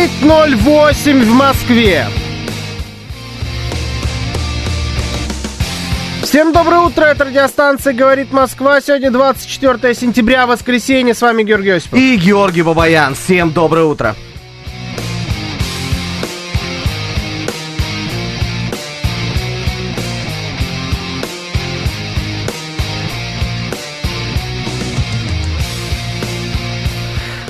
Девять ноль восемь в Москве. Всем доброе утро, это радиостанция «Говорит Москва». Сегодня 24 сентября, воскресенье. С вами Георгий Осипов. И Георгий Бабаян. Всем доброе утро.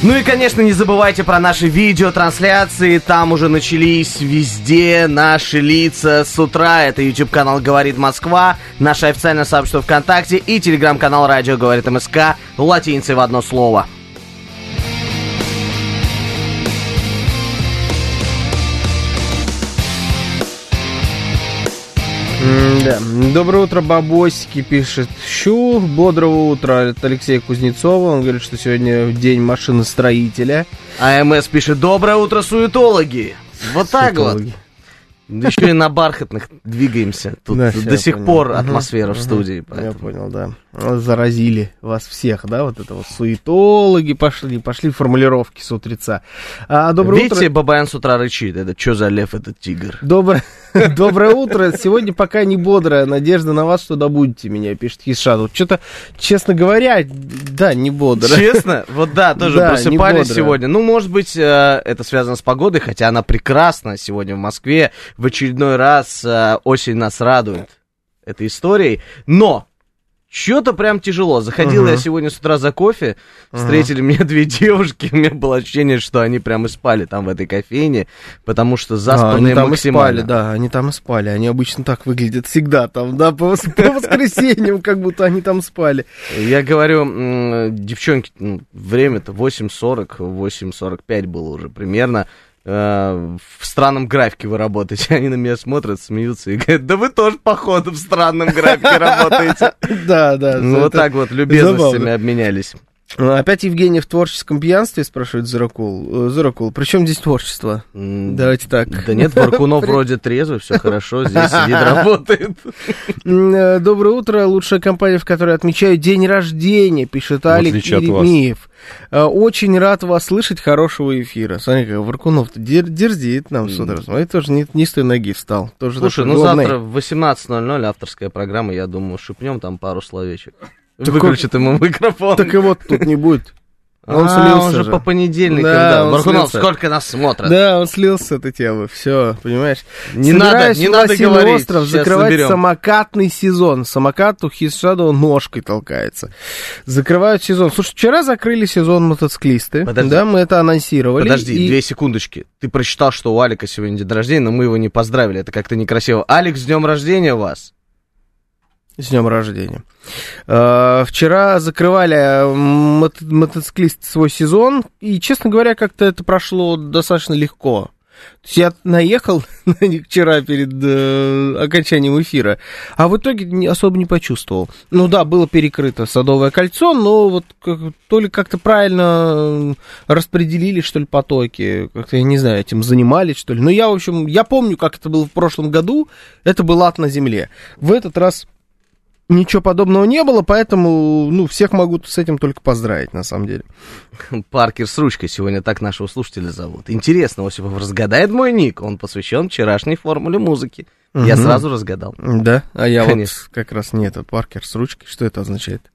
Ну и, конечно, не забывайте про наши видеотрансляции. Там уже начались везде наши лица с утра. Это YouTube-канал «Говорит Москва», наше официальное сообщество ВКонтакте и телеграм-канал «Радио говорит МСК» латиницей в одно слово. Да. Доброе утро, бабосики, пишет Щу. Бодрого утра от Алексея Кузнецова. Он говорит, что сегодня день машиностроителя. АМС пишет «Доброе утро, суетологи». Вот так вот. Да еще и на бархатных двигаемся. Тут Да, до я сих понял. пор атмосфера в мгм. студии. Я поэтому. понял, да. Заразили вас всех, да, вот это вот суетологи пошли, пошли формулировки с утреца. А, доброе Видите, утро. Бабаян с утра рычит. Это что за лев, этот тигр? Доброе, доброе утро. Сегодня пока не бодрая. Надежда на вас, что добудете меня, пишет Хишаду. Что-то, честно говоря, да, не бодро. Честно? Вот да, тоже Да, просыпались сегодня. Ну, может быть, э, это связано с погодой, хотя она прекрасна сегодня в Москве. В очередной раз э, осень нас радует этой историей. Но что-то прям тяжело. Заходил Мгм. я сегодня с утра за кофе, встретили меня две девушки, у меня было ощущение, что они прям и спали там в этой кофейне, потому что А, они заспанные там и спали, да, они там и спали. Они обычно так выглядят всегда там, да, по, по воскресеньям, как будто они там спали. Я говорю, девчонки, ну, время-то 8.40, 8.45 было уже примерно. Э, В странном графике вы работаете. Они на меня смотрят, смеются и говорят, да вы тоже, походу, в странном графике работаете. Да, да. Ну, вот так вот любезностями обменялись. А, Опять Евгений в творческом пьянстве, спрашивает Зуракул. Э, Зуракул, при чем здесь творчество? Давайте так. Да нет, Варкунов вроде трезвый, все хорошо, здесь сидит, работает. Э, Доброе утро. Лучшая компания, в которой отмечают день рождения, пишет Алик. Еремеев. Э, Очень рад вас слышать. Хорошего эфира. Смотри, как Варкунов-то дер- дерзит нам с утра. Смотри, тоже не, не с той ноги встал. Тоже Слушай, ну годный. завтра в 18.00 авторская программа, я думаю, шипнем там пару словечек. Так Выключит ему микрофон. Так и вот тут не будет. Он а, слился он же же. по понедельникам, Да, да. он Варкунов, слился. сколько нас смотрят? Да, он слился с этой темы. Все, понимаешь? Не надо, Собираюсь не в надо говорить. остров Сейчас закрывать наберем. самокатный сезон. Самокат у Хисшадо ножкой толкается. Закрывают сезон. Слушай, вчера закрыли сезон мотоциклисты. Подожди. Да, мы это анонсировали. Подожди, И- две секундочки. Ты прочитал, что у Алика сегодня день рождения, но мы его не поздравили. Это как-то некрасиво. Алекс, с днем рождения вас. С днем рождения. Э, Вчера закрывали э, мото- мотоциклисты свой сезон, и, честно говоря, как-то это прошло достаточно легко. То есть я наехал вчера перед э, окончанием эфира, а в итоге особо не почувствовал. Ну да, было перекрыто Садовое кольцо, но вот то ли как-то правильно распределили, что ли, потоки, как-то, я не знаю, этим занимались, что ли. Но я, в общем, я помню, как это было в прошлом году, это был ад на земле. В этот раз Ничего подобного не было, поэтому, ну, всех могу с этим только поздравить, на самом деле. Паркер с ручкой сегодня так нашего слушателя зовут. Интересно, Осипов разгадает мой ник. Он посвящен вчерашней формуле музыки. Я Мгм. сразу разгадал. Да, а я Конечно. вот как раз не это, Паркер с ручкой, что это означает?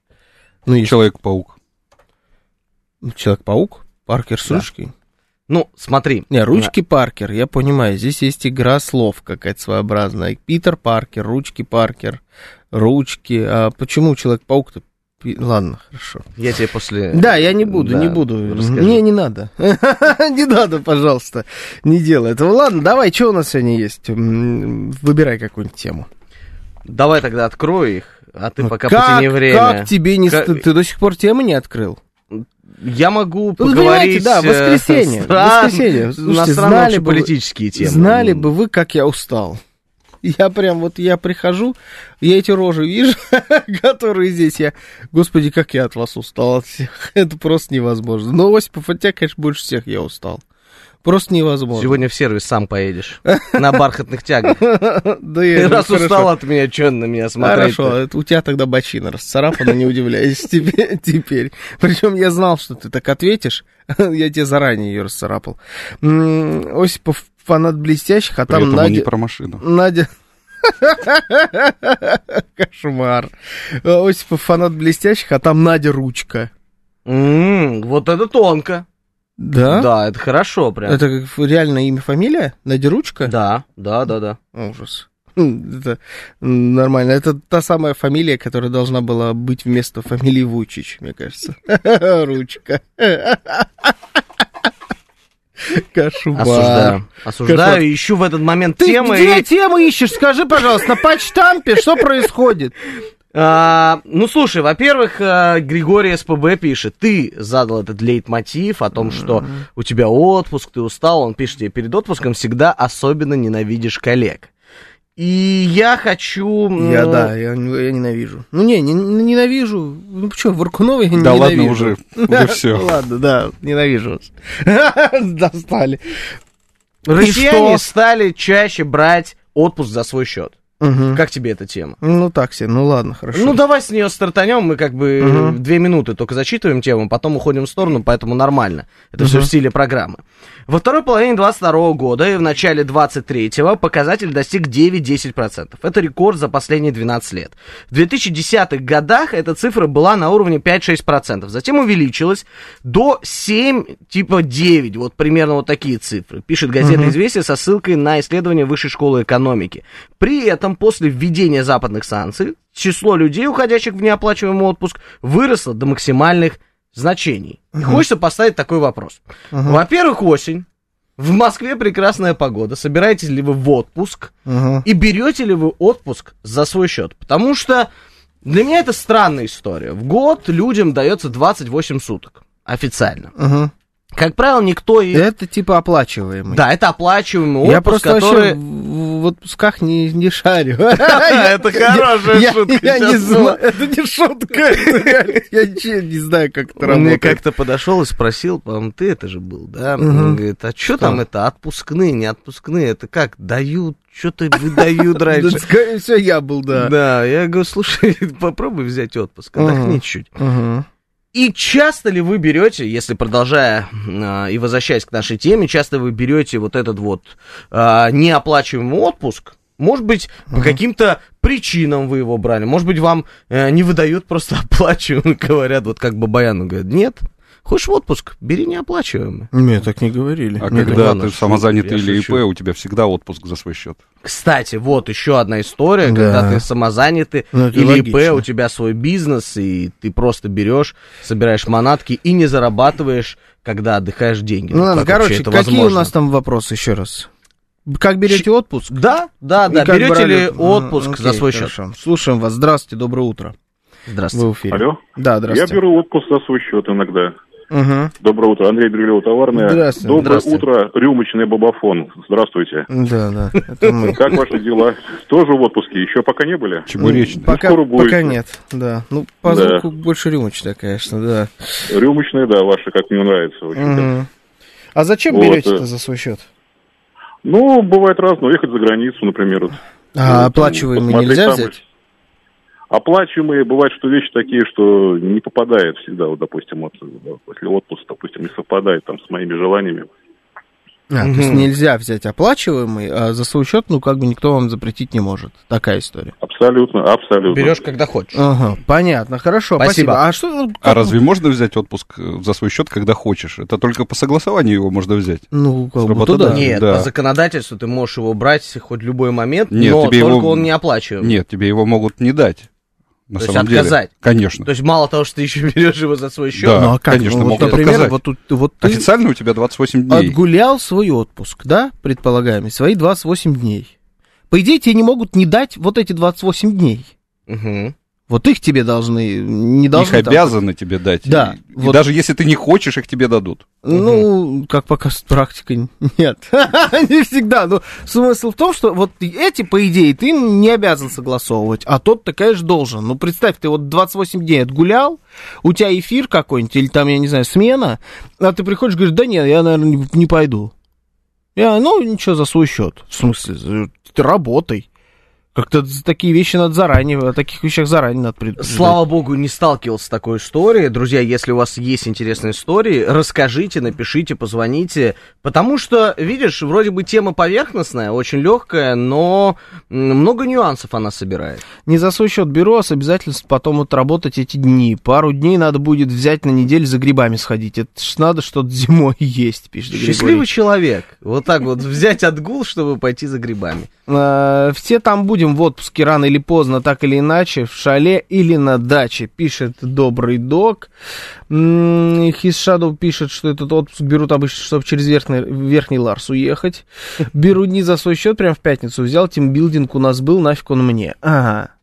Ну, и Человек-паук. Человек-паук, Паркер с Да. ручкой. Ну, смотри. Не, ручки Паркер, я понимаю, здесь есть игра слов какая-то своеобразная. Питер Паркер, ручки Паркер, ручки. А почему Человек-паук-то Ладно, хорошо. Я тебе после... Да, я не буду, Да, не буду. расскажи. Не, не надо. Не надо, пожалуйста. Не делай этого. Ладно, давай, что у нас сегодня есть? Выбирай какую-нибудь тему. Давай тогда открою их, а ты Ну, пока как, потяни время. Как тебе не... Как- Ты до сих пор темы не открыл? Я могу Ну, поговорить... да, воскресенье, стран- воскресенье. Слушайте, знали бы политические темы. Знали бы вы, как я устал. Я прям вот, я прихожу, я эти рожи вижу, которые здесь, я, господи, как я от вас устал от всех. Это просто невозможно. Но, Осипов, от тебя, конечно, больше всех я устал. Просто невозможно. Сегодня в сервис сам поедешь. На бархатных тягах. Да я Ты раз устал от меня, что на меня смотреть Хорошо, у тебя тогда бочина расцарапана, не удивляйся тебе теперь. Причем я знал, что ты так ответишь. Я тебе заранее ее расцарапал. Осипов фанат блестящих, а там Поэтому не Надя... про машину. Надя... Кошмар. Осипов фанат блестящих, а там Надя ручка. Вот это тонко. Да? Да, это хорошо прям. Это как реальное имя, фамилия? Надя ручка? Да, да, да, да. Ужас. М, Это нормально. Это та самая фамилия, которая должна была быть вместо фамилии Вучич, мне кажется. Ручка. Кошмар. Осуждаю. Осуждаю Кошмар. и ищу в этот момент Ты темы. где и- тему ищешь? Скажи, пожалуйста, на почтампе что происходит? А, ну, слушай, во-первых, а, Григорий СПБ пишет, ты задал этот лейтмотив о том, что у тебя отпуск, ты устал, он пишет тебе перед отпуском всегда особенно ненавидишь коллег. И я хочу... Я, да, я, я ненавижу. Ну, не, не, не ненавижу. Ну, что, Варкунова я не Да ладно ненавижу. уже, уже все. Ладно, да, ненавижу вас. Достали. Россияне И что? стали чаще брать отпуск за свой счет. Мгм. Как тебе эта тема? Ну, так себе, ну ладно, хорошо. Ну, давай с нее стартанем, мы как бы Мгм. две минуты только зачитываем тему, потом уходим в сторону, поэтому нормально. Это все в стиле программы. Во второй половине 22 года и в начале 23 показатель достиг 9-10%. Это рекорд за последние 12 лет. В 2010-х годах эта цифра была на уровне 5-6%. Затем увеличилась до 7, типа 9. Вот примерно вот такие цифры. Пишет газета Мгм. «Известия» со ссылкой на исследование Высшей школы экономики. При этом после введения западных санкций число людей, уходящих в неоплачиваемый отпуск, выросло до максимальных значений. И хочется поставить такой вопрос. Мгм. Во-первых, осень. В Москве прекрасная погода. Собираетесь ли вы в отпуск? Мгм. И берете ли вы отпуск за свой счет? Потому что для меня это странная история. В год людям дается 28 суток. Официально. Мгм. Как правило, никто и... Это типа оплачиваемый. Да, это оплачиваемый отпуск, Я просто который... вообще в, в отпусках не, не шарю. Это хорошая шутка Я не знаю, это не шутка. Я не знаю, как это Он мне работает. как-то подошел и спросил, по-моему, ты это же был, да? Он говорит, а что там это, отпускные, не отпускные, это как, дают, что-то выдают Да, раньше. Скорее всего, я был, да. Да, я говорю, слушай, попробуй взять отпуск, отдохни Мгм. И часто ли вы берете, если продолжая а, и возвращаясь к нашей теме, часто вы берете вот этот вот а, неоплачиваемый отпуск? Может быть, по каким-то причинам вы его брали. Может быть, вам э, не выдают просто оплачиваемый, говорят, вот как Бабаяну говорят, нет, хочешь в отпуск, бери неоплачиваемый. Мне так не говорили. А Не, когда ладно, ты самозанятый я или ИП, у тебя всегда отпуск за свой счет. Кстати, вот еще одна история, Да. когда ты самозанятый Ну, или логично. ИП, у тебя свой бизнес, и ты просто берешь, собираешь манатки и не зарабатываешь, когда отдыхаешь деньги. Ну ладно, как вообще короче, это какие у возможно? нас там вопросы еще раз? Как берете отпуск? Да, да, да. Берете брали- ли отпуск за окей, свой счет? хорошо. Слушаем вас. Здравствуйте, доброе утро. Здравствуйте. Вы в эфире. Алло. Да, Я здравствуйте. беру отпуск за свой счет иногда. Мгм. Доброе утро. Андрей Дрюлева, товарная. Здравствуйте. Доброе Здравствуйте. утро, рюмочный бабафон. Здравствуйте. Да, да, это мы. Как ваши дела? Тоже в отпуске? Еще пока не были? Чебуречный. Пока, скоро будет. пока нет, да. Ну, по Да. звуку больше рюмочная, конечно, да. Рюмочные, да, ваши, как мне нравится. общем-то. Мгм. А зачем Вот, берете-то э. за свой счет? Ну, бывает разное. Уехать за границу, например. вот. А Ну, оплачиваемый нельзя там. взять? Оплачиваемые, бывают, что вещи такие, что не попадают всегда, вот, допустим, вот, если отпуск, допустим, не совпадает там с моими желаниями. А, то есть нельзя взять оплачиваемый, а за свой счет, ну, как бы никто вам запретить не может. Такая история. Абсолютно, абсолютно. Берешь, когда хочешь. Ага, понятно, хорошо, Спасибо. спасибо. А что, ну, А как- разве можно взять отпуск э, за свой счет, когда хочешь? Это только по согласованию его можно взять. Ну, как будто да. Нет, Да. по законодательству ты можешь его брать хоть в любой момент, Нет, но тебе только его- он не оплачиваемый. Нет, тебе его могут не дать. На То есть самом деле. отказать. Конечно. То есть мало того, что ты еще берешь его за свой счет, Да, Ну, а как? конечно, Ну, вот, могут например, отказать. вот, вот ты Официально у тебя 28 дней. отгулял свой отпуск, да, предполагаемый, свои 28 дней. По идее, тебе не могут не дать вот эти 28 дней. Мгм. Вот их тебе должны, не должны... Их там- обязаны тебе дать. Да, И, и вот. даже если ты не хочешь, их тебе дадут. Ну, как показывает практика, нет. Не всегда. Но смысл в том, что вот эти, по идее, ты не обязан согласовывать, а тот ты, конечно, должен. Ну, представь, ты вот 28 дней отгулял, у тебя эфир какой-нибудь, или там, я не знаю, смена, а ты приходишь и говоришь, да нет, я, наверное, не, пойду. Я, ну, ничего, за свой счет. В смысле, ты работай. Как-то такие вещи надо заранее, о таких вещах заранее надо предупреждать. Слава богу, не сталкивался с такой историей. Друзья, если у вас есть интересные истории, расскажите, напишите, позвоните. Потому что, видишь, вроде бы тема поверхностная, очень легкая, но много нюансов она собирает. Не за свой счет беру, а с обязательством потом отработать эти дни. Пару дней надо будет взять на неделю за грибами сходить. Это ж надо что-то зимой есть, пишет Григорий. Счастливый человек. Вот так вот взять отгул, чтобы пойти за грибами. Э, Все там будем в отпуске рано или поздно, так или иначе, в шале или на даче, пишет добрый док. Хис Shadow пишет, что этот отпуск берут обычно, чтобы через верхний, верхний Ларс уехать. Беру дни за свой счет, прям в пятницу взял, тимбилдинг у нас был, нафиг он мне. Ага.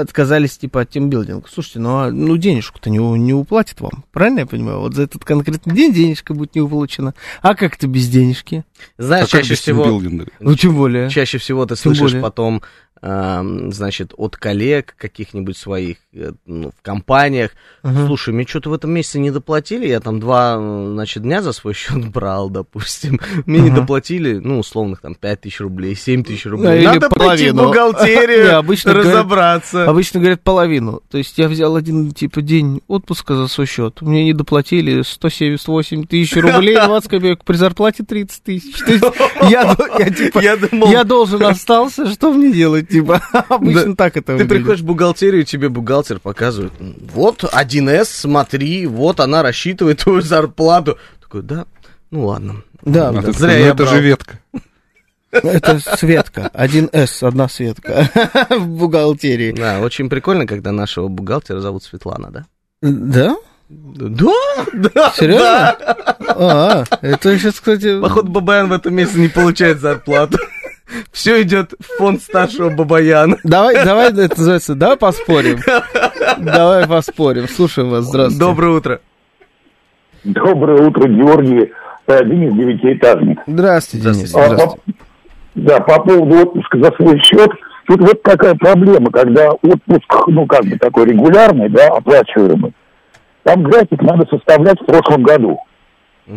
Отказались типа от тимбилдинга. Слушайте, ну, а, ну денежку-то не, не уплатит вам, правильно я понимаю? Вот за этот конкретный день денежка будет не уплачена. А как это без денежки? Знаешь, А как чаще без всего... Ну, тем более. Чаще всего ты Тем слышишь более. потом, значит, от коллег каких-нибудь своих э, ну, в компаниях. Ага. Слушай, мне что-то в этом месяце не доплатили, я там два, э, значит, дня за свой счет брал, допустим. Мне не Ага. доплатили, ну, условных там 5 тысяч рублей, 7 тысяч Ну, рублей. Надо пойти в бухгалтерию, Не, обычно разобраться. Обычно говорят половину. То есть я взял один, типа, день отпуска за свой счет. Мне не доплатили 178 тысяч рублей, 20 копеек при зарплате 30 тысяч. Я, я, типа, Я думал, я должен остался, что мне делать, типа? Обычно так это ты приходишь в бухгалтерию, тебе бухгалтер показывает, вот 1С, смотри, вот она рассчитывает твою зарплату. Такой, да, ну ладно. Да, А да. зря ну, я это же ветка. это Светка. 1С, одна Светка в бухгалтерии. Да, очень прикольно, когда нашего бухгалтера зовут Светлана, да? Да? Да, да. Серьезно? А, это сейчас, кстати... Походу, Бабаян в этом месяце не получает зарплату. Все идет в фонд старшего Бабаяна. Давай, давай, это называется, давай поспорим. Давай поспорим. Слушаем вас, здравствуйте. Доброе утро. Доброе утро, Георгий. Э, Денис Девятиэтажник. Здравствуйте, Денис. Здравствуйте. А, Да, по поводу отпуска за свой счет. Тут вот какая проблема, когда отпуск, ну, как бы такой регулярный, да, оплачиваемый. Там график надо составлять в прошлом году.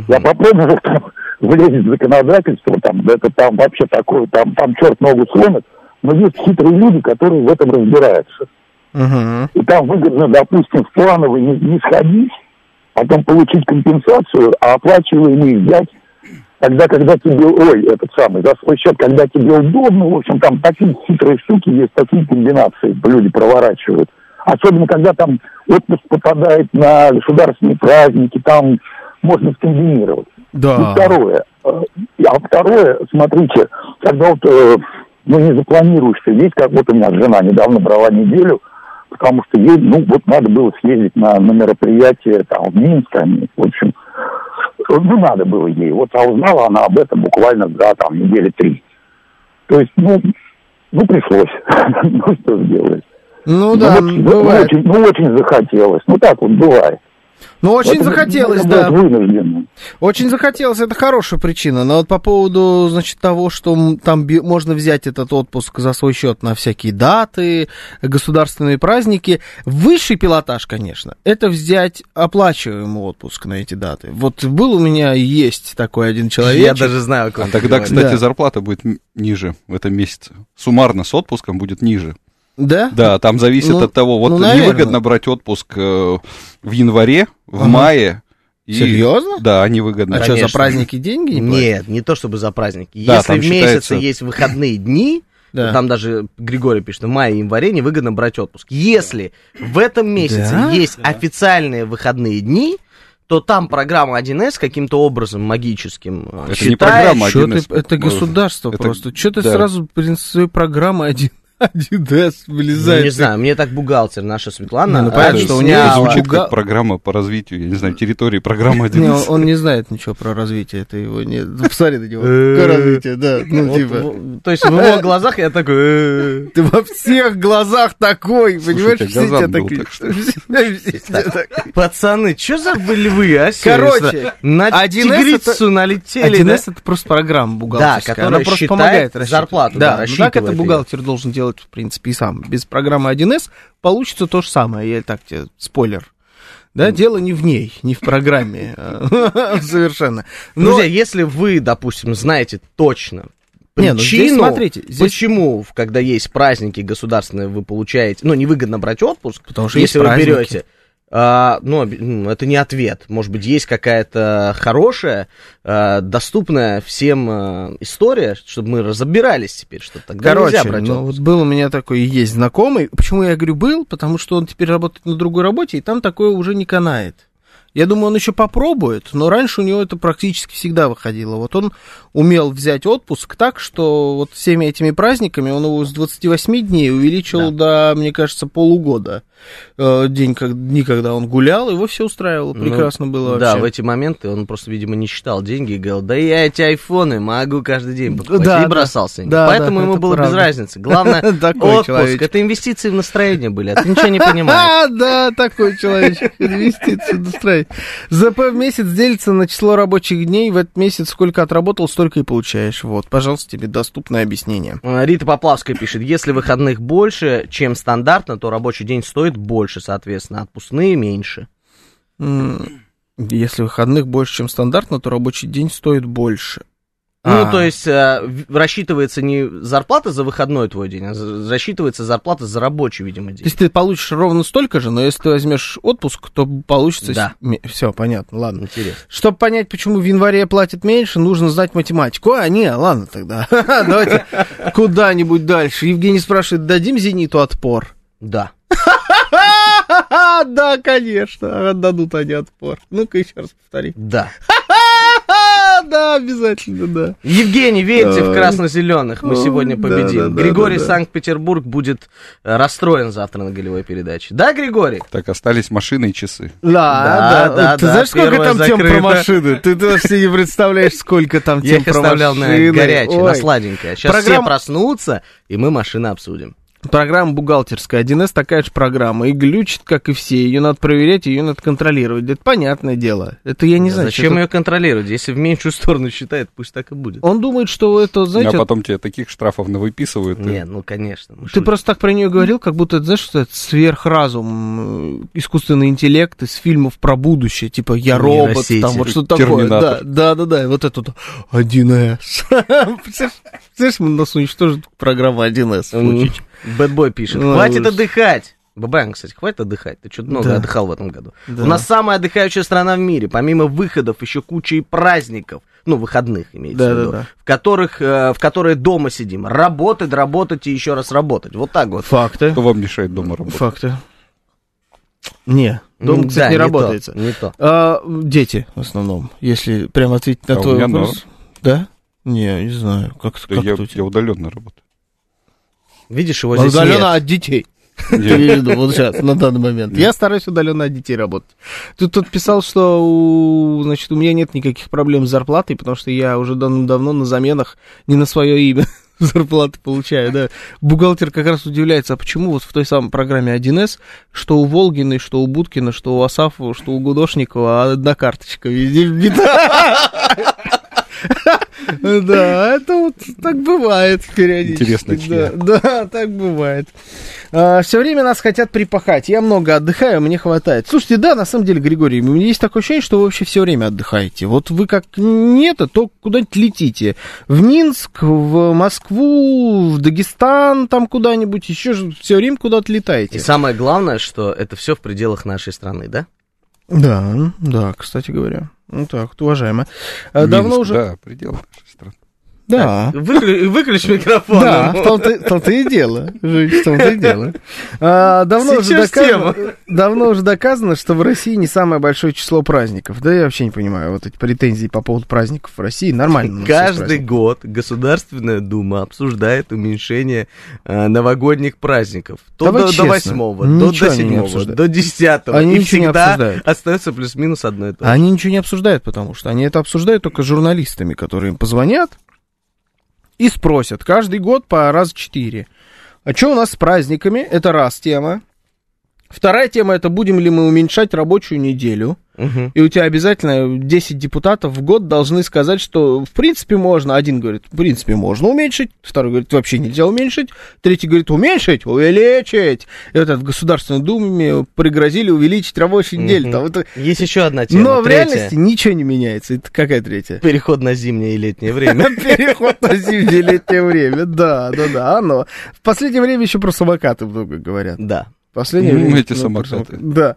Я попробовал там влезть в законодательство, там, это там вообще такое, там, там черт ногу сломит. Но есть хитрые люди, которые в этом разбираются. Мгм. И там выгодно, допустим, в плановый не, не сходить, потом получить компенсацию, а оплачиваемый взять тогда, когда тебе, ой, этот самый, за свой счет, когда тебе удобно, в общем, там такие хитрые штуки есть, такие комбинации люди проворачивают. Особенно, когда там отпуск попадает на государственные праздники, там можно скомбинировать. И Да. второе. э, А второе, смотрите, когда вот, э, ну, не запланируешь ты, есть как вот у меня жена недавно брала неделю, потому что ей, ну, вот надо было съездить на, на мероприятие там в Минск, они, в общем, ну, надо было ей. Вот, а узнала она об этом буквально за, там, недели три. То есть, ну, ну, пришлось. Ну, что сделаешь. Ну да, ну, вот- бывает. Ну, очень, ну, очень захотелось. Ну, так вот бывает. Ну, очень Вот, захотелось, да. Вынужденно. Очень захотелось, это хорошая причина. Но вот по поводу, значит, того, что там можно взять этот отпуск за свой счет на всякие даты, государственные праздники, высший пилотаж, конечно, это взять оплачиваемый отпуск на эти даты. Вот был у меня, есть такой один человек. Я даже знаю, ком А тогда, говоришь. кстати, Да. зарплата будет ниже в этом месяце. Суммарно с отпуском будет ниже. Да? Да, там зависит Ну, от того, вот ну, наверное. невыгодно брать отпуск э, в январе, в Ага. мае. и- Серьезно? Да, невыгодно. А что, за Конечно. праздники деньги не платят? Нет, не то чтобы за праздники. Да, Если в месяце считается- есть выходные дни, Да. там даже Григорий пишет, в мае и январе невыгодно брать отпуск. Если в этом месяце Да? есть официальные выходные дни, то там программа 1С каким-то образом магическим э, Это не считает- программа Чё 1С. ты- это государство Это- просто. Что ты да. сразу своей программы один 1С Ну, вылезает. не знаю, мне так бухгалтер наша Светлана Не, ну, понятно, объясняла. что у нее звучит как программа по развитию, я не знаю, территории программы Не, 1 он, он не знает ничего про развитие, это его не... Ну, Посмотри на него. Э. Какое развитие, да. Ну, типа... То есть в его глазах я такой... э, Ты во всех глазах такой, понимаешь? Все тебя такие. Пацаны, что за были вы, а? Короче, на 1С тигрицу налетели, да? 1С это просто программа бухгалтерская. которая Она просто считает помогает рассчитывать. зарплату, да, Да, ну так это бухгалтер должен делать, в принципе, и сам. Без программы 1С получится то же самое. Я так тебе спойлер. Да, дело не в ней, не в программе. а, Совершенно. Но- Друзья, если вы, допустим, знаете точно Не, ну здесь причину, смотрите, здесь- почему, когда есть праздники государственные, вы получаете, ну, невыгодно брать отпуск, Потому что если вы праздники. берете, а, ну, это не ответ. Может быть, есть какая-то хорошая, а, доступная всем а, история, чтобы мы разобирались теперь, что тогда Короче, нельзя брать ну, вот был у меня такой и есть знакомый. Почему я говорю был? Потому что он теперь работает на другой работе, и там такое уже не канает. Я думаю, он еще попробует, но раньше у него это практически всегда выходило. Вот он умел взять отпуск так, что вот всеми этими праздниками он его с 28 дней увеличил до, мне кажется, полугода. Э, День, как, дни, когда он гулял, его все устраивало. Ну, Прекрасно было Да, вообще. в эти моменты он просто, видимо, не считал деньги и говорил, да я эти айфоны могу каждый день покупать. Да, и да. бросался. Да, Поэтому да, ему было без правда. разницы. Главное, отпуск. Это инвестиции в настроение были, а ты ничего не понимаешь. А, да, такой человечек. Инвестиции настроить. ЗП в месяц делится на число рабочих дней. В этот месяц сколько отработал, столько и получаешь. Вот, пожалуйста, тебе доступное объяснение. Рита Поплавская пишет, если выходных больше, чем стандартно, то рабочий день стоит больше, соответственно, отпускные меньше. Если выходных больше, чем стандартно, то рабочий день стоит больше. Ну, А. то есть э, рассчитывается не зарплата за выходной твой день, а рассчитывается зарплата за рабочий, видимо, То день. есть ты получишь ровно столько же, но если ты возьмешь отпуск, то получится... Да. Все, понятно, ладно. Интересно. Чтобы понять, почему в январе платят меньше, нужно знать математику. А, не, ладно тогда. Давайте куда-нибудь дальше. Евгений спрашивает, дадим «Зениту» отпор? Да. Да, конечно, отдадут они отпор. Ну-ка еще раз повтори. Да. Да, обязательно, да. Евгений, верьте в красно-зеленых, мы сегодня победим. Григорий. Санкт-Петербург будет э, расстроен завтра на голевой передаче. Да, Григорий? Так, остались машины и часы. Да, Да, да, да, Ты знаешь, сколько там тем про машины? Ты вообще не представляешь, сколько там Я тем их про оставлял на машины. горячее, на сладенькое. Сейчас все Программа- проснутся, и мы машины обсудим. Программа бухгалтерская. 1С такая же программа. И глючит, как и все. Ее надо проверять, ее надо контролировать. Это понятное дело. Это я не знаю. Зачем что-то- ее контролировать? Если в меньшую сторону считает, пусть так и будет. Он думает, что это, знаете, а потом тебе таких штрафов навыписывают. и- Не, ну конечно. Ты шутим. просто так про нее говорил, как будто, это, знаешь, что это сверхразум, э, искусственный интеллект из фильмов про будущее, типа «Я робот», там вот что-то такое. Да, да, да, да, и вот это вот 1С. Представляешь, Представляешь, мы нас уничтожит программа 1С. Бэтбой пишет. Ну, Хватит отдыхать. Бабаян, кстати, хватит отдыхать. Ты что-то много Да. отдыхал в этом году. Да. У нас самая отдыхающая страна в мире. Помимо выходов, еще куча и праздников. Ну, выходных имеется Да, в виду. да, да. В которых, э, в которые дома сидим. Работать, работать и еще раз работать. Вот так вот. Факты. Кто вам мешает дома работать? Факты. Не, дома, М, кстати, да, не то, работается. Не то. А, дети, в основном, если прямо ответить на А у твой меня вопрос. Да? Не, не знаю. Как, Да как я, я тебя? удаленно работаю. Видишь, его здесь Удаленно нет. от детей. Виду, вот сейчас, на данный момент. Я стараюсь удаленно от детей работать. Ты тут писал, что у, значит, у меня нет никаких проблем с зарплатой, потому что я уже давно на заменах не на свое имя зарплаты получаю, да. Бухгалтер как раз удивляется, а почему вот в той самой программе 1С, что у Волгиной, что у Будкина, что у Асафова, что у Гудошникова одна карточка везде вбита. Да, это вот так бывает периодически. Интересно, чья. Да, да, так бывает. все время нас хотят припахать. Я много отдыхаю, мне хватает. Слушайте, да, на самом деле, Григорий, у меня есть такое ощущение, что вы вообще все время отдыхаете. Вот вы как нет, то куда-нибудь летите. В Минск, в Москву, в Дагестан, там куда-нибудь, еще же все время куда-то И летаете. самое главное, что это все в пределах нашей страны, да? Да, да, кстати говоря. Ну так. А Минск, Давно уже... Да, предел нашей страны. Да. Выключи, выключи микрофон. Да, в том-то, в том-то и дело. Жить, в том-то и дело. А, давно, уже Сейчас доказано, давно уже доказано, что в России не самое большое число праздников. Да я вообще не понимаю вот эти претензии по поводу праздников в России. Нормально. Каждый год Государственная Дума обсуждает уменьшение э, новогодних праздников. То Давай до, до честно, 8 до, до они не 7 обсуждают. до 10 Они И всегда остается плюс-минус одно и то же. Они ничего не обсуждают, потому что они это обсуждают только с журналистами, которые им позвонят и спросят каждый год по раз четыре. А что у нас с праздниками? Это раз тема. Вторая тема это будем ли мы уменьшать рабочую неделю. Мгм. И у тебя обязательно 10 депутатов в год должны сказать, что в принципе можно. Один говорит, в принципе можно уменьшить. Второй говорит, вообще нельзя уменьшить. Третий говорит, уменьшить, увеличить. И вот это в Государственной Думе пригрозили увеличить рабочую неделю. Мгм. Там это- Есть еще одна тема. Но в третья. реальности ничего не меняется. Это какая третья? Переход на зимнее и летнее время. Переход на зимнее летнее время. Да, да, да, оно. В последнее время еще про самокаты много говорят. Да. В последнее Ну, время эти самокаты. Да.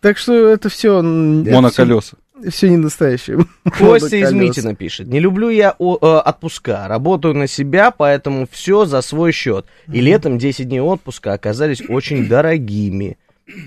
Так что это все... Моноколеса. Все не настоящее. Костя из. Митина пишет. Не люблю я о- э, отпуска. Работаю на себя, поэтому все за свой счет. И летом 10 дней отпуска оказались очень дорогими.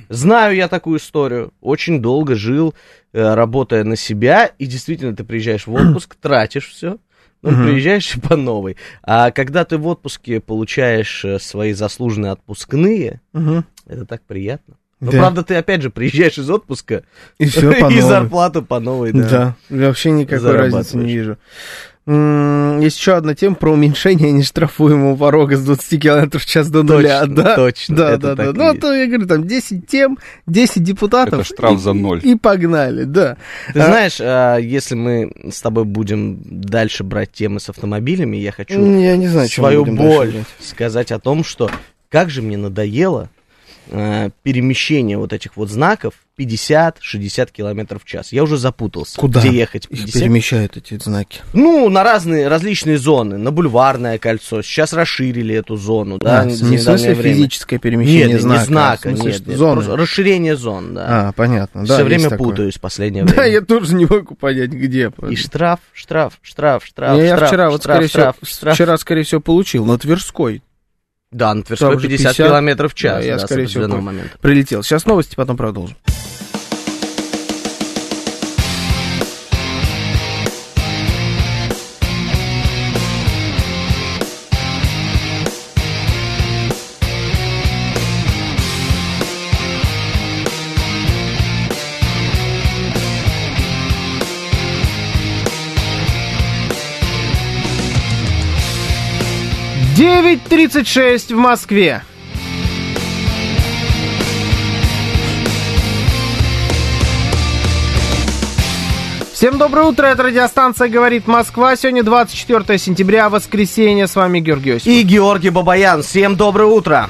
Знаю я такую историю. Очень долго жил, э, работая на себя, и действительно ты приезжаешь в отпуск, тратишь все, но Мгм. приезжаешь по новой. А когда ты в отпуске получаешь э, свои заслуженные отпускные, Мгм. Это так приятно. Но Да. правда, ты опять же приезжаешь из отпуска И все по и новой. зарплату по новой, да. Да, вообще никакой разницы не вижу. Есть еще одна тема про уменьшение нештрафуемого порога с 20 км в час до нуля. Точно, да? точно, Да, да, да. и Ну, а то я говорю, там 10 тем, 10 депутатов. Это штраф и- за ноль. И погнали, да. Ты А- знаешь, а, если мы с тобой будем дальше брать темы с автомобилями, я хочу Я не знаю, свою боль сказать о том, что как же мне надоело э, перемещение вот этих вот знаков 50-60 километров в час. Я уже запутался, Куда где ехать. Их 50? перемещают эти знаки. Ну, на разные, различные зоны. На бульварное кольцо. Сейчас расширили эту зону, да, А, за не в смысле время. физическое перемещение Нет, знака. не знака, а смысле, нет, нет, зоны. расширение зон, да. А, понятно. да, Все время такое. путаюсь в последнее время. Да, я тоже не могу понять, где. И штраф, штраф, штраф, штраф, я штраф, вчера, вот, штраф, скорее штраф, всего, штраф. вчера, скорее всего, получил на Тверской. Да, на Тверской Там же 50, 50, километров в час, да, я, да, скорее всего, момента. Прилетел. Сейчас новости, потом продолжим. Девять тридцать шесть в Москве. Всем доброе утро, это радиостанция «Говорит Москва». Сегодня 24 сентября, воскресенье. С вами Георгий Осипов. И Георгий Бабаян, всем доброе утро.